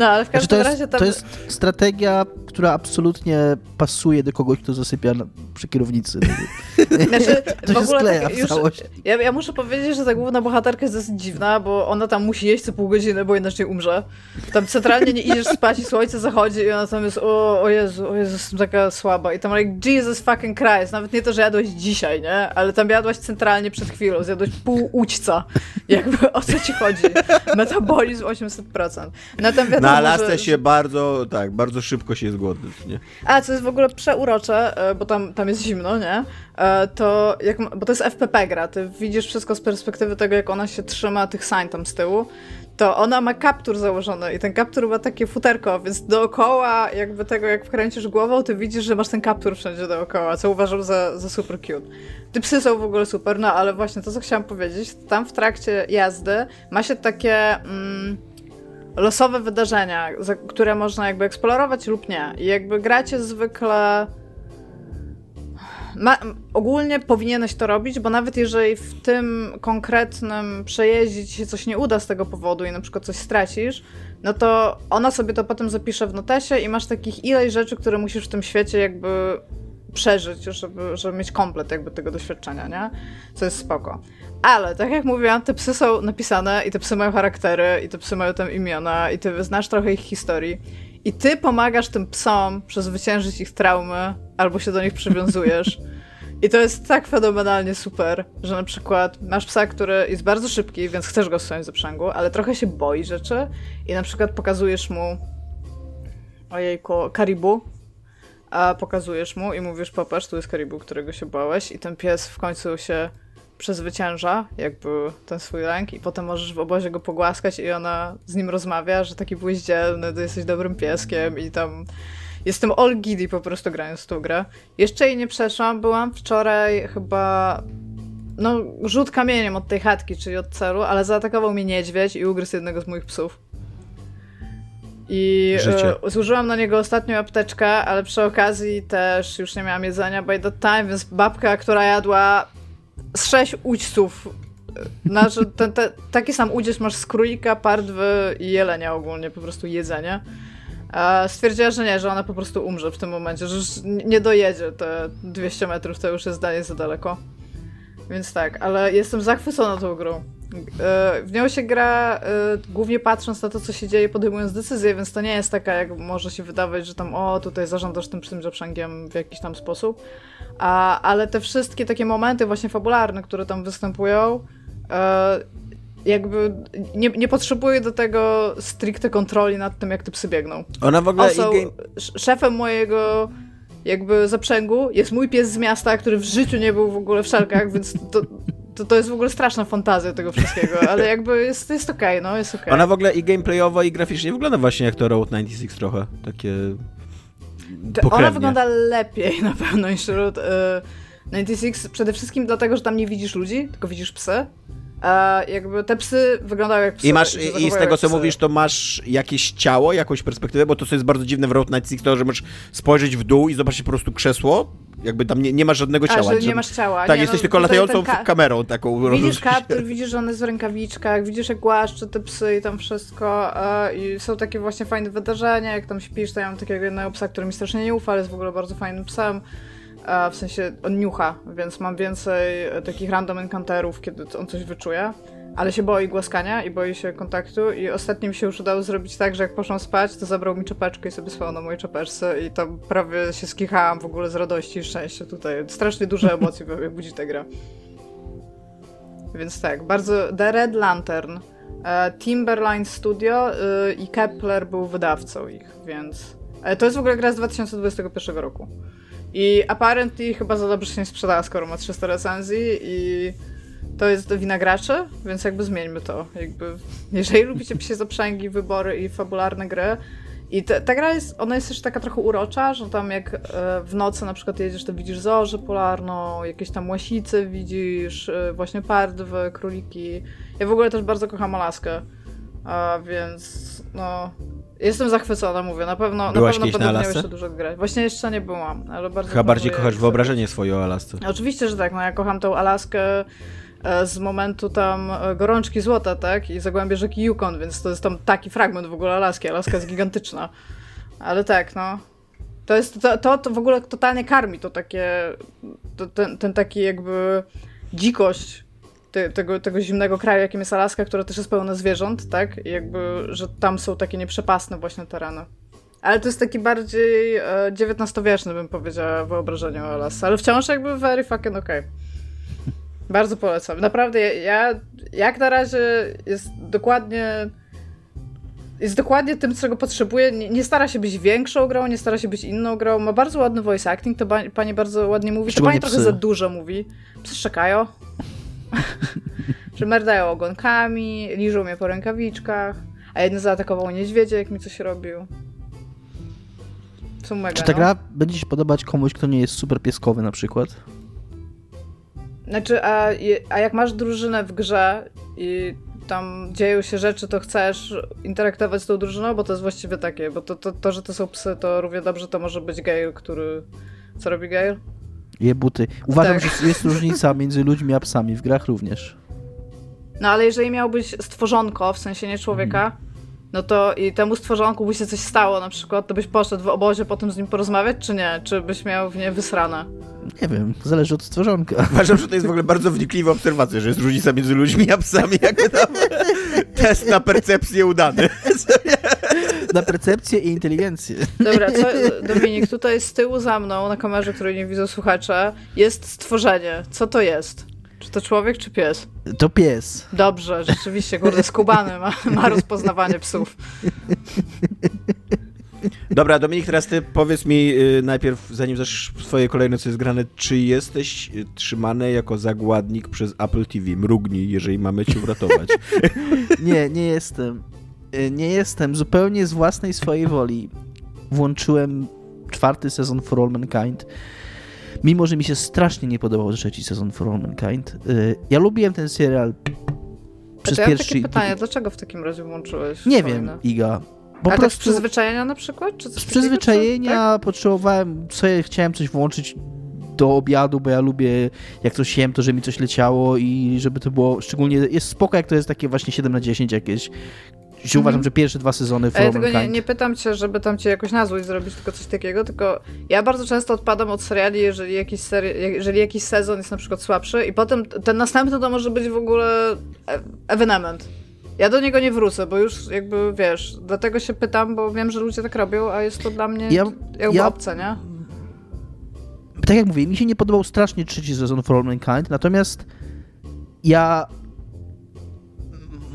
No, ale w każdym znaczy, razie tam... To jest strategia która absolutnie pasuje do kogoś, kto zasypia na, przy kierownicy. Znaczy, to w ogóle skleja tak, w już, ja, ja muszę powiedzieć, że ta główna bohaterka jest dosyć dziwna, bo ona tam musi jeść co pół godziny, bo inaczej umrze. Tam centralnie nie idziesz spać i słońce zachodzi i ona tam jest, o, o Jezu, o Jezu, jestem taka słaba. I tam like, Jesus fucking Christ, nawet nie to, że jadłeś dzisiaj, nie? Ale tam jadłaś centralnie przed chwilą, zjadłeś pół ućca. Jakby o co ci chodzi? Metabolizm 800%. No tam wiadomo, Na Alasce że... się bardzo, tak, bardzo szybko się jest głodny, nie? A, co jest w ogóle przeurocze, e, bo tam, tam jest zimno, nie? E, To jak, bo to jest FPP gra, ty widzisz wszystko z perspektywy tego, jak ona się trzyma tych sign tam z tyłu, to ona ma kaptur założony i ten kaptur ma takie futerko, więc dookoła jakby tego, jak wkręcisz głową, ty widzisz, że masz ten kaptur wszędzie dookoła, co uważam za, za super cute. Te psy są w ogóle super, no ale właśnie to, co chciałam powiedzieć, tam w trakcie jazdy ma się takie... Mm, losowe wydarzenia, które można jakby eksplorować lub nie. I jakby gracie zwykle. Ma, ogólnie powinieneś to robić, bo nawet jeżeli w tym konkretnym przejeździe ci się coś nie uda z tego powodu i na przykład coś stracisz, no to ona sobie to potem zapisze w notesie i masz takich ileś rzeczy, które musisz w tym świecie jakby przeżyć, żeby, żeby mieć komplet jakby tego doświadczenia, nie? Co jest spoko. Ale, tak jak mówiłam, te psy są napisane i te psy mają charaktery i te psy mają tam imiona i ty znasz trochę ich historii. I ty pomagasz tym psom przezwyciężyć ich traumy albo się do nich przywiązujesz. I to jest tak fenomenalnie super, że na przykład masz psa, który jest bardzo szybki, więc chcesz go w swoim zaprzęgu, ale trochę się boi rzeczy. I na przykład pokazujesz mu ojejku, karibu, a pokazujesz mu i mówisz, popatrz, tu jest karibu, którego się bałeś. I ten pies w końcu się przezwycięża jakby ten swój lęk i potem możesz w obozie go pogłaskać i ona z nim rozmawia, że taki byłeś dzielny, to jesteś dobrym pieskiem i tam jestem all giddy po prostu grając w tą grę. Jeszcze jej nie przeszłam, byłam wczoraj chyba no rzut kamieniem od tej chatki, czyli od celu, ale zaatakował mnie niedźwiedź i ugryzł jednego z moich psów. I e, zużyłam na niego ostatnią apteczkę, ale przy okazji też już nie miałam jedzenia by that time, więc babka, która jadła z sześć udźców. Ten, te, taki sam udziec masz z królika, pardwy i jelenia ogólnie, po prostu jedzenie. A stwierdziła, że nie, że ona po prostu umrze w tym momencie, że już nie dojedzie te 200 metrów, to już jest zdanie za daleko. Więc tak, ale jestem zachwycona tą grą. E, W nią się gra e, głównie patrząc na to, co się dzieje, podejmując decyzje, więc to nie jest taka, jak może się wydawać, że tam o, tutaj zarządzasz tym psym zaprzęgiem w jakiś tam sposób. A, ale te wszystkie takie momenty właśnie fabularne, które tam występują, e, jakby nie, nie potrzebuję do tego stricte kontroli nad tym, jak te psy biegną. Ona w ogóle Also, game... szefem mojego jakby zaprzęgu jest mój pies z miasta, który w życiu nie był w ogóle w szalkach, więc to, to, to jest w ogóle straszna fantazja tego wszystkiego, ale jakby jest, jest okej, no jest okej. Ona w ogóle i gameplayowo, i graficznie wygląda właśnie jak to Road 96 trochę. Takie pokrewnie. Ona wygląda lepiej na pewno niż Route y, 96, przede wszystkim dlatego, że tam nie widzisz ludzi, tylko widzisz psy. A jakby te psy wyglądają jak psy. I masz, i z tego co psy. mówisz, to masz jakieś ciało, jakąś perspektywę, bo to co jest bardzo dziwne w Road 96, to że możesz spojrzeć w dół i zobaczyć po prostu krzesło, jakby tam nie, nie ma żadnego A, ciała. że nie masz ciała. Tak, nie, jesteś no, tylko latającą ka- kamerą taką. Widzisz kaptur, widzisz, że on jest w rękawiczkach, widzisz jak głaszcze te psy i tam wszystko e, i są takie właśnie fajne wydarzenia, jak tam śpisz, to ja mam takiego jednego psa, który mi strasznie nie ufa, ale jest w ogóle bardzo fajnym psem, e, w sensie on niucha, więc mam więcej e, takich random encounterów, kiedy on coś wyczuje, ale się boi głaskania i boi się kontaktu i ostatnio mi się już udało zrobić tak, że jak poszłam spać, to zabrał mi czapeczkę i sobie spał na mojej czapeczce i tam prawie się skichałam w ogóle z radości i szczęścia tutaj. Strasznie duże emocje we mnie budzi ta gra. Więc tak, bardzo. The Red Lantern. E, Timberline Studio e, i Kepler był wydawcą ich, więc. To jest w ogóle gra z 2021 roku. I apparently chyba za dobrze się nie sprzedała, skoro ma 300 recenzji i to jest wina graczy, więc jakby zmieńmy to. Jakby, jeżeli lubicie psie zaprzęgi, wybory i fabularne gry, i te, ta gra jest, ona jest też taka trochę urocza, że tam jak e, w nocy na przykład jedziesz, to widzisz zorzę polarną, jakieś tam łasice widzisz, e, właśnie pardwy, króliki. Ja w ogóle też bardzo kocham Alaskę, a więc no... Jestem zachwycona, mówię, na pewno, na Byłaś pewno na będę miał Alasce? jeszcze dużo grać. Właśnie jeszcze nie byłam, ale bardzo Chyba bardziej kochasz sobie- wyobrażenie swoje o Alasce. Oczywiście, że tak. No ja kocham tą Alaskę e, z momentu tam e, gorączki złota, tak? I zagłębie rzeki Yukon, więc to jest tam taki fragment w ogóle Alaski. Alaska jest gigantyczna. Ale tak, no. To jest, to, to, to w ogóle totalnie karmi to takie, to, ten, ten taki jakby dzikość te, tego, tego zimnego kraju, jakim jest Alaska, która też jest pełna zwierząt, tak? I jakby, że tam są takie nieprzepasne właśnie tereny. Ale to jest taki bardziej e, XIX-wieczny, bym powiedziała, wyobrażenie o Alasce, ale wciąż jakby very fucking okay. Bardzo polecam. Naprawdę, ja jak na razie jest dokładnie jest dokładnie tym, czego potrzebuje. Nie, nie, stara się być większą grą, nie stara się być inną grą. Ma bardzo ładny voice acting, to pani bardzo ładnie mówi. To pani psy. trochę za dużo mówi. Psy szczekają. że merdają ogonkami, liżą mnie po rękawiczkach, a jeden zaatakował niedźwiedzie, jak mi coś robił. Są mega, Czy ta no. gra będzie się podobać komuś, kto nie jest super pieskowy na przykład? Znaczy, a, a jak masz drużynę w grze i tam dzieją się rzeczy, to chcesz interaktować z tą drużyną, bo to jest właściwie takie, bo to, to, to że to są psy, to równie dobrze to może być Gale, który... Co robi Gale? Je buty. Uważam, Tak. że jest różnica między ludźmi a psami, w grach również. No ale jeżeli miałbyś stworzonko, w sensie nie człowieka, no to i temu stworzonku by się coś stało na przykład, to byś poszedł w obozie potem z nim porozmawiać, czy nie? Czy byś miał w nie wysrane? Nie wiem, zależy od stworzonka. Uważam, że to jest w ogóle bardzo wnikliwa obserwacja, że jest różnica między ludźmi a psami, jakby tam test na percepcję udany. Na percepcję i inteligencję. Dobra, co, Dominik, tutaj z tyłu za mną, na kamerze, której nie widzą słuchacze, jest stworzenie. Co to jest? Czy to człowiek, czy pies? To pies. Dobrze, rzeczywiście, kurde, skubany ma, ma rozpoznawanie psów. Dobra, Dominik, teraz ty powiedz mi y, najpierw, zanim zaczniesz swoje kolejne co jest grane, czy jesteś y, trzymany jako zagładnik przez Apple TV? Mrugnij, jeżeli mamy cię uratować. Nie, nie jestem. Y, Nie jestem. Zupełnie z własnej swojej woli włączyłem czwarty sezon For All Mankind. Mimo, że mi się strasznie nie podobał trzeci sezon For All Mankind. Y, Ja lubiłem ten serial przez ja pierwszy... takie pytanie, dlaczego w takim razie włączyłeś? Nie wiem, Iga. Po Po A tak z prostu przyzwyczajenia na przykład? Czy z przyzwyczajenia tak? potrzebowałem, sobie chciałem coś włączyć do obiadu, bo ja lubię jak coś jem, to że mi coś leciało i żeby to było, szczególnie jest spoko jak to jest takie właśnie 7 na 10 jakieś. Że Uważam, że pierwsze dwa sezony A ja tego nie, nie pytam cię, żeby tam cię jakoś na złość zrobić, tylko coś takiego, tylko ja bardzo często odpadam od seriali, jeżeli jakiś, seri jeżeli jakiś sezon jest na przykład słabszy i potem ten następny to może być w ogóle e- ewenement. Ja do niego nie wrócę, bo już jakby, wiesz, dlatego się pytam, bo wiem, że ludzie tak robią, a jest to dla mnie Ja- jakby ja- obce, nie? tak jak mówię, mi się nie podobał strasznie trzeci sezon For All Mankind, natomiast ja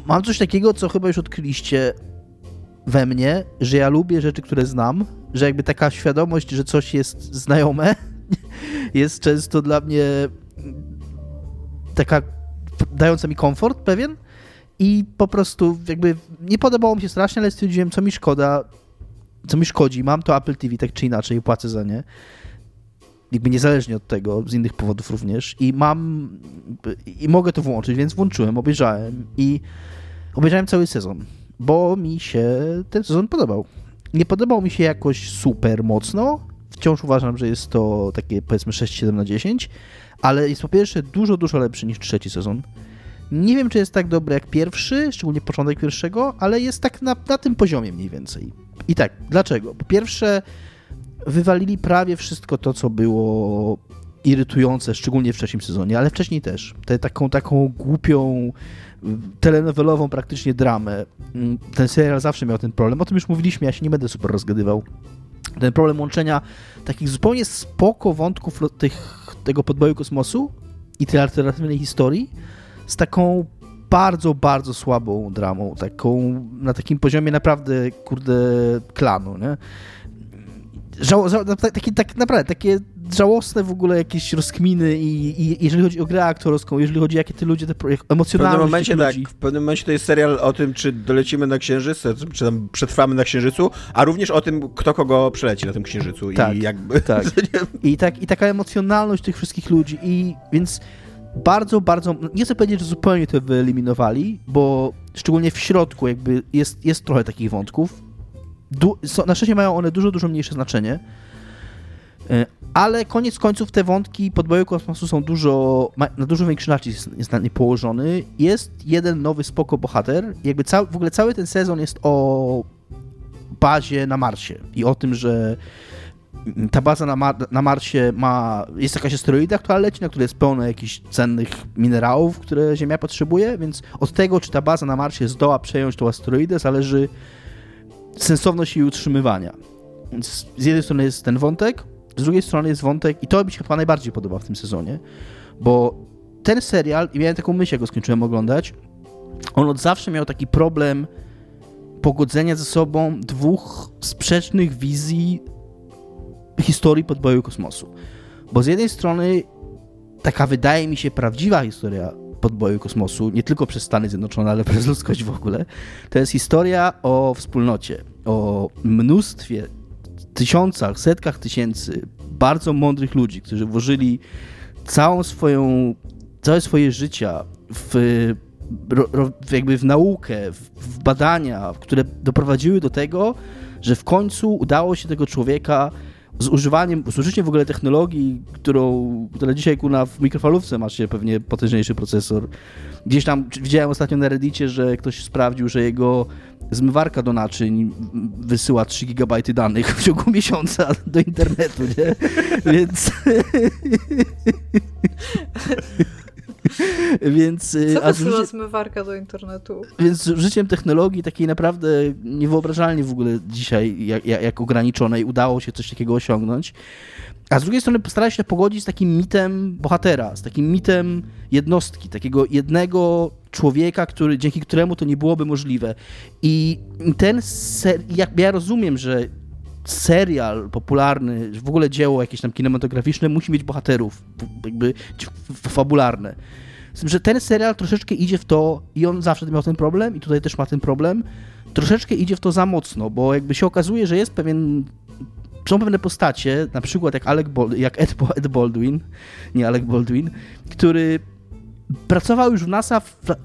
mam coś takiego, co chyba już odkryliście we mnie, że ja lubię rzeczy, które znam, że jakby taka świadomość, że coś jest znajome, jest często dla mnie taka dająca mi komfort pewien i po prostu jakby nie podobało mi się strasznie, ale stwierdziłem, co mi szkoda, co mi szkodzi. Mam to Apple TV tak czy inaczej, płacę za nie jakby niezależnie od tego, z innych powodów również i mam i mogę to włączyć, więc włączyłem, obejrzałem i obejrzałem cały sezon, bo mi się ten sezon podobał. Nie podobał mi się jakoś super mocno, wciąż uważam, że jest to takie powiedzmy 6-7 na 10, ale jest po pierwsze dużo, dużo lepszy niż trzeci sezon. Nie wiem, czy jest tak dobry jak pierwszy, szczególnie początek pierwszego, ale jest tak na, na tym poziomie mniej więcej. I tak, dlaczego? Po pierwsze, wywalili prawie wszystko to, co było irytujące, szczególnie w trzecim sezonie, ale wcześniej też. Tę taką, taką głupią, y, telenowelową praktycznie dramę. Mm, Ten serial zawsze miał ten problem. O tym już mówiliśmy, ja się nie będę super rozgadywał. Ten problem łączenia takich zupełnie spoko wątków tych, tego podboju kosmosu i tej alternatywnej historii z taką bardzo, bardzo słabą dramą, taką na takim poziomie naprawdę, kurde, klanu, nie? Żało, żało, tak- takie, tak naprawdę, takie żałosne w ogóle jakieś rozkminy i, i jeżeli chodzi o grę aktorską, jeżeli chodzi o jakie te ludzie, te jak W pewnym momencie tak, ludzi. w pewnym momencie to jest serial o tym, czy dolecimy na Księżyc, czy tam przetrwamy na Księżycu, a również o tym, kto kogo przeleci na tym Księżycu Tak, i jakby... tak. I, tak, I taka emocjonalność tych wszystkich ludzi i więc bardzo, bardzo, nie chcę powiedzieć, że zupełnie to wyeliminowali, bo szczególnie w środku jakby jest, jest trochę takich wątków. Du, na szczęście mają one dużo, dużo mniejsze znaczenie, E, ale koniec końców te wątki podboju kosmosu są dużo, na dużo większy nacisk jest na nie położony. Jest jeden nowy spoko bohater. Jakby w ogóle cały ten sezon jest o bazie na Marsie i o tym, że ta baza na, Mar na Marsie ma, jest jakaś asteroida, która leci, na której jest pełno jakichś cennych minerałów, które Ziemia potrzebuje, więc od tego, czy ta baza na Marsie zdoła przejąć tą asteroidę, zależy sensowność jej utrzymywania. Więc z jednej strony jest ten wątek, z drugiej strony jest wątek, i to mi się chyba najbardziej podoba w tym sezonie, bo ten serial, i miałem taką myśl, jak go skończyłem oglądać, on od zawsze miał taki problem pogodzenia ze sobą dwóch sprzecznych wizji historii podboju kosmosu. Bo z jednej strony taka wydaje mi się prawdziwa historia podboju kosmosu, nie tylko przez Stany Zjednoczone, ale przez ludzkość w ogóle, to jest historia o wspólnocie, o mnóstwie, tysiącach, setkach tysięcy bardzo mądrych ludzi, którzy włożyli całą swoją, całe swoje życia w, jakby w naukę, w, w badania, które doprowadziły do tego, że w końcu udało się tego człowieka z używaniem, z użyciem w ogóle technologii, którą, która dzisiaj kuna w mikrofalówce masz się pewnie potężniejszy procesor. Gdzieś tam widziałem ostatnio na Reddicie, że ktoś sprawdził, że jego zmywarka do naczyń wysyła 3 GB danych w ciągu miesiąca do internetu, nie? Więc... Więc, Co a wysyła zmywarka do internetu? Więc życiem technologii takiej naprawdę niewyobrażalnie w ogóle dzisiaj, jak, jak ograniczonej, udało się coś takiego osiągnąć. A z drugiej strony postara się pogodzić z takim mitem bohatera, z takim mitem jednostki, takiego jednego człowieka, który, dzięki któremu to nie byłoby możliwe. I ten ser, jak ja rozumiem, że serial popularny, w ogóle dzieło jakieś tam kinematograficzne musi mieć bohaterów, jakby fabularne. Z tym, że ten serial troszeczkę idzie w to, i on zawsze miał ten problem, i tutaj też ma ten problem, troszeczkę idzie w to za mocno, bo jakby się okazuje, że jest pewien są pewne postacie, na przykład jak, Alec Baldwin, jak Ed, Ed Baldwin, nie Alec Baldwin, który pracował już w NASA w, w,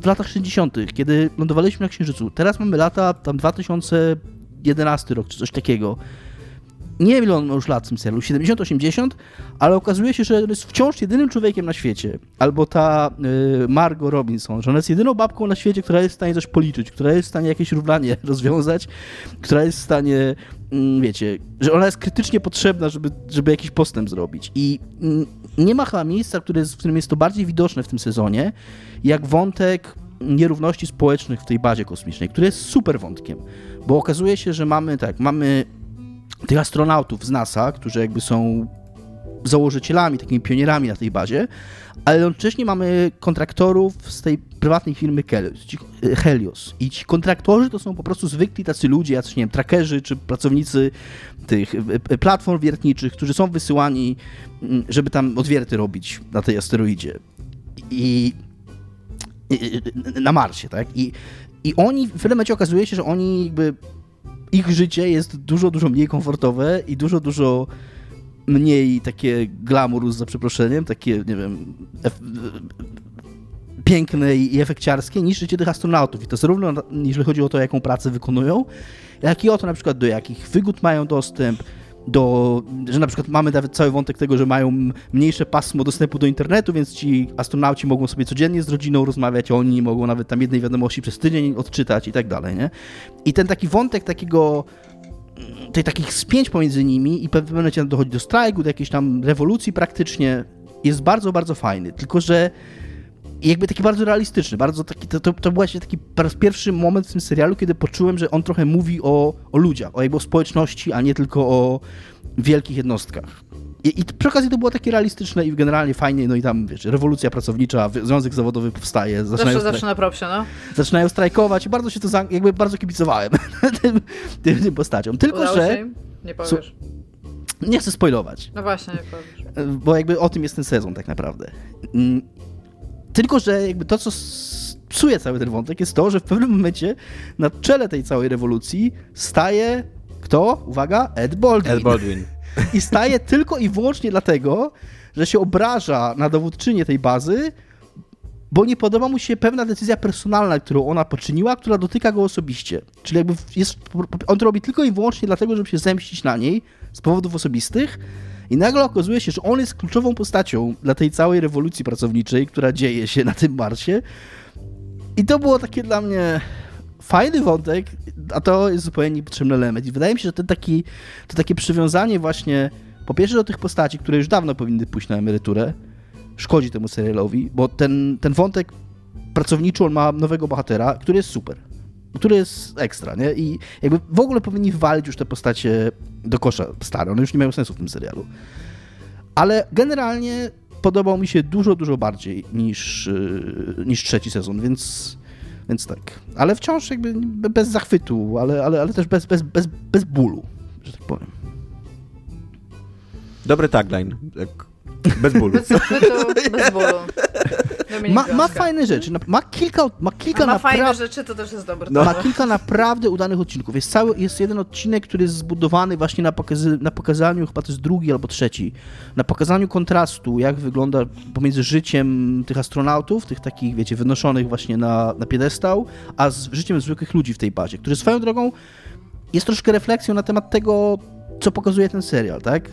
w, latach 60., kiedy lądowaliśmy na Księżycu. Teraz mamy lata tam 2011 rok, czy coś takiego nie wiem ile on ma już lat w tym serialu, 70-80, ale okazuje się, że on jest wciąż jedynym człowiekiem na świecie. Albo ta y, Margot Robinson, że ona jest jedyną babką na świecie, która jest w stanie coś policzyć, która jest w stanie jakieś równanie rozwiązać, która jest w stanie, y, wiecie, że ona jest krytycznie potrzebna, żeby, żeby jakiś postęp zrobić. I nie ma chyba miejsca, które jest, w którym jest to bardziej widoczne w tym sezonie, jak wątek nierówności społecznych w tej bazie kosmicznej, który jest super wątkiem, bo okazuje się, że mamy tak, mamy tych astronautów z NASA, którzy jakby są założycielami, takimi pionierami na tej bazie, ale jednocześnie mamy kontraktorów z tej prywatnej firmy Helios. I ci kontraktorzy to są po prostu zwykli tacy ludzie, jacyś, nie wiem, trackerzy czy pracownicy tych e, platform wiertniczych, którzy są wysyłani, mm, żeby tam odwierty robić na tej asteroidzie. I na Marsie, tak? I, I oni, w pewnym momencie okazuje się, że oni jakby ich życie jest dużo, dużo mniej komfortowe i dużo, dużo mniej takie glamour za przeproszeniem, takie, nie wiem, piękne i efekciarskie niż życie tych astronautów. I to zarówno jeżeli chodzi o to, jaką pracę wykonują, jak i o to na przykład do jakich wygód mają dostęp, do, że na przykład mamy nawet cały wątek tego, że mają mniejsze pasmo dostępu do internetu, więc ci astronauci mogą sobie codziennie z rodziną rozmawiać, oni mogą nawet tam jednej wiadomości przez tydzień odczytać i tak dalej, nie? I ten taki wątek takiego tej takich spięć pomiędzy nimi i w pewnym momencie dochodzi do strajku, do jakiejś tam rewolucji praktycznie, jest bardzo, bardzo fajny. Tylko, że i jakby taki bardzo realistyczny, bardzo taki, to, to, to był właśnie taki pierwszy moment w tym serialu, kiedy poczułem, że on trochę mówi o, o ludziach, o jakby o społeczności, a nie tylko o wielkich jednostkach. I, I, przy okazji to było takie realistyczne i generalnie fajnie, no i tam, wiesz, rewolucja pracownicza, związek zawodowy powstaje. Zaczynają zawsze, zawsze na propsie, no. Zaczynają strajkować i bardzo się to, jakby bardzo kibicowałem tym, tym, tym postaciom. Tylko, Udało że... Nie powiesz. Nie chcę spoilować. No właśnie, nie powiesz. Bo jakby o tym jest ten sezon tak naprawdę. Tylko, że jakby to, co psuje cały ten wątek, jest to, że w pewnym momencie na czele tej całej rewolucji staje kto? Uwaga, Ed Baldwin. Ed Baldwin. I staje tylko i wyłącznie dlatego, że się obraża na dowódczynię tej bazy, bo nie podoba mu się pewna decyzja personalna, którą ona poczyniła, która dotyka go osobiście. Czyli jakby jest, on to robi tylko i wyłącznie dlatego, żeby się zemścić na niej z powodów osobistych, i nagle okazuje się, że on jest kluczową postacią dla tej całej rewolucji pracowniczej, która dzieje się na tym Marsie. I to było takie dla mnie fajny wątek, a to jest zupełnie niepotrzebny element. I wydaje mi się, że ten taki, to takie przywiązanie właśnie po pierwsze do tych postaci, które już dawno powinny pójść na emeryturę, szkodzi temu serialowi, bo ten, ten wątek pracowniczy, on ma nowego bohatera, który jest super. Który jest ekstra, nie? I jakby w ogóle powinni walić już te postacie do kosza stare. One już nie mają sensu w tym serialu. Ale generalnie podobał mi się dużo, dużo bardziej niż, yy, niż trzeci sezon, więc, więc tak. Ale wciąż jakby bez zachwytu, ale, ale, ale też bez, bez, bez, bez bólu, że tak powiem. Dobry tagline. Bez bólu. Bez zachwytu, bez bólu. Dominik Ma, ma fajne rzeczy, ma kilka, ma kilka ma naprawdę... fajne rzeczy, to też jest dobre. No, ma kilka naprawdę udanych odcinków. Jest cały, jest jeden odcinek, który jest zbudowany właśnie na, pokazy, na pokazaniu, chyba to jest drugi albo trzeci, na pokazaniu kontrastu, jak wygląda pomiędzy życiem tych astronautów, tych takich, wiecie, wynoszonych właśnie na, na piedestał, a z życiem zwykłych ludzi w tej bazie, który swoją drogą jest troszkę refleksją na temat tego, co pokazuje ten serial, tak?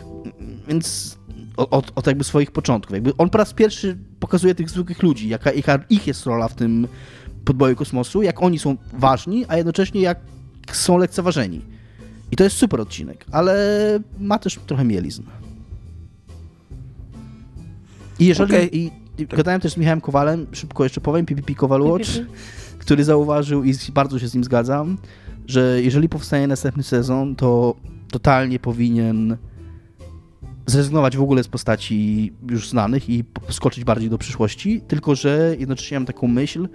Więc od, od jakby swoich początków. Jakby on po raz pierwszy pokazuje tych zwykłych ludzi, jaka, jaka ich jest rola w tym podboju kosmosu, jak oni są ważni, a jednocześnie jak są lekceważeni. I to jest super odcinek, ale ma też trochę mielizn. I jeżeli... Okej. I, i gadałem też z Michałem Kowalem, szybko jeszcze powiem, PPP Kowalwatch, który zauważył i bardzo się z nim zgadzam, że jeżeli powstanie następny sezon, to totalnie powinien zrezygnować w ogóle z postaci już znanych i skoczyć bardziej do przyszłości, tylko że jednocześnie mam taką myśl,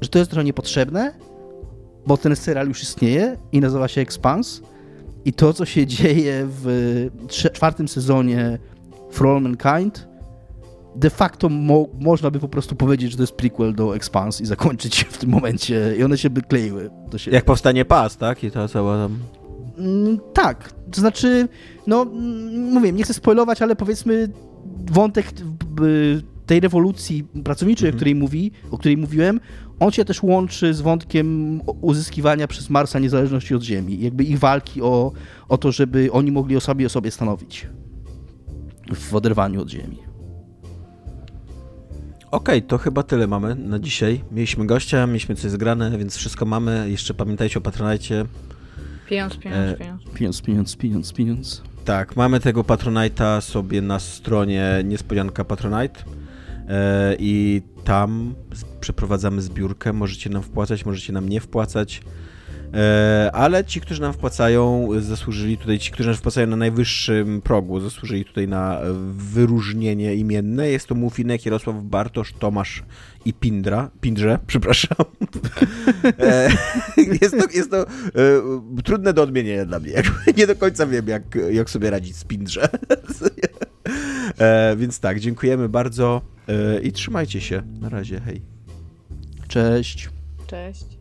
że to jest trochę niepotrzebne, bo ten serial już istnieje i nazywa się Expanse i to, co się dzieje w czwartym sezonie For All Mankind, de facto mo- można by po prostu powiedzieć, że to jest prequel do Expanse i zakończyć w tym momencie i one się by kleiły do siebie. Jak powstanie pas, tak? I ta cała tam... Mm, tak, to znaczy, no mm, mówię, nie chcę spoilować, ale powiedzmy wątek tej rewolucji pracowniczej, Mhm. o, której mówi, o której mówiłem, on się też łączy z wątkiem uzyskiwania przez Marsa niezależności od Ziemi, jakby ich walki o, o to, żeby oni mogli o sobie o sobie stanowić w oderwaniu od Ziemi. Okej, to chyba tyle mamy na dzisiaj. Mieliśmy gościa, mieliśmy coś zgrane, więc wszystko mamy. Jeszcze pamiętajcie o Patronajcie. Pieniądz, pieniądz, E, pieniądz. Pieniądz, pieniądz, pieniądz, pieniądz. Tak, mamy tego Patronite'a sobie na stronie Niespodzianka Patronite e, i tam przeprowadzamy zbiórkę. Możecie nam wpłacać, możecie nam nie wpłacać. E, ale ci, którzy nam wpłacają, zasłużyli tutaj, ci, którzy nam wpłacają na najwyższym progu, zasłużyli tutaj na wyróżnienie imienne. Jest to Mufinek, Jarosław Bartosz, Tomasz i Pindra, Pindrze, przepraszam. E, jest to, jest to e, trudne do odmienienia dla mnie. Nie do końca wiem, jak, jak sobie radzić z Pindrze. e, więc tak, dziękujemy bardzo e, i trzymajcie się. Na razie, hej. Cześć. Cześć.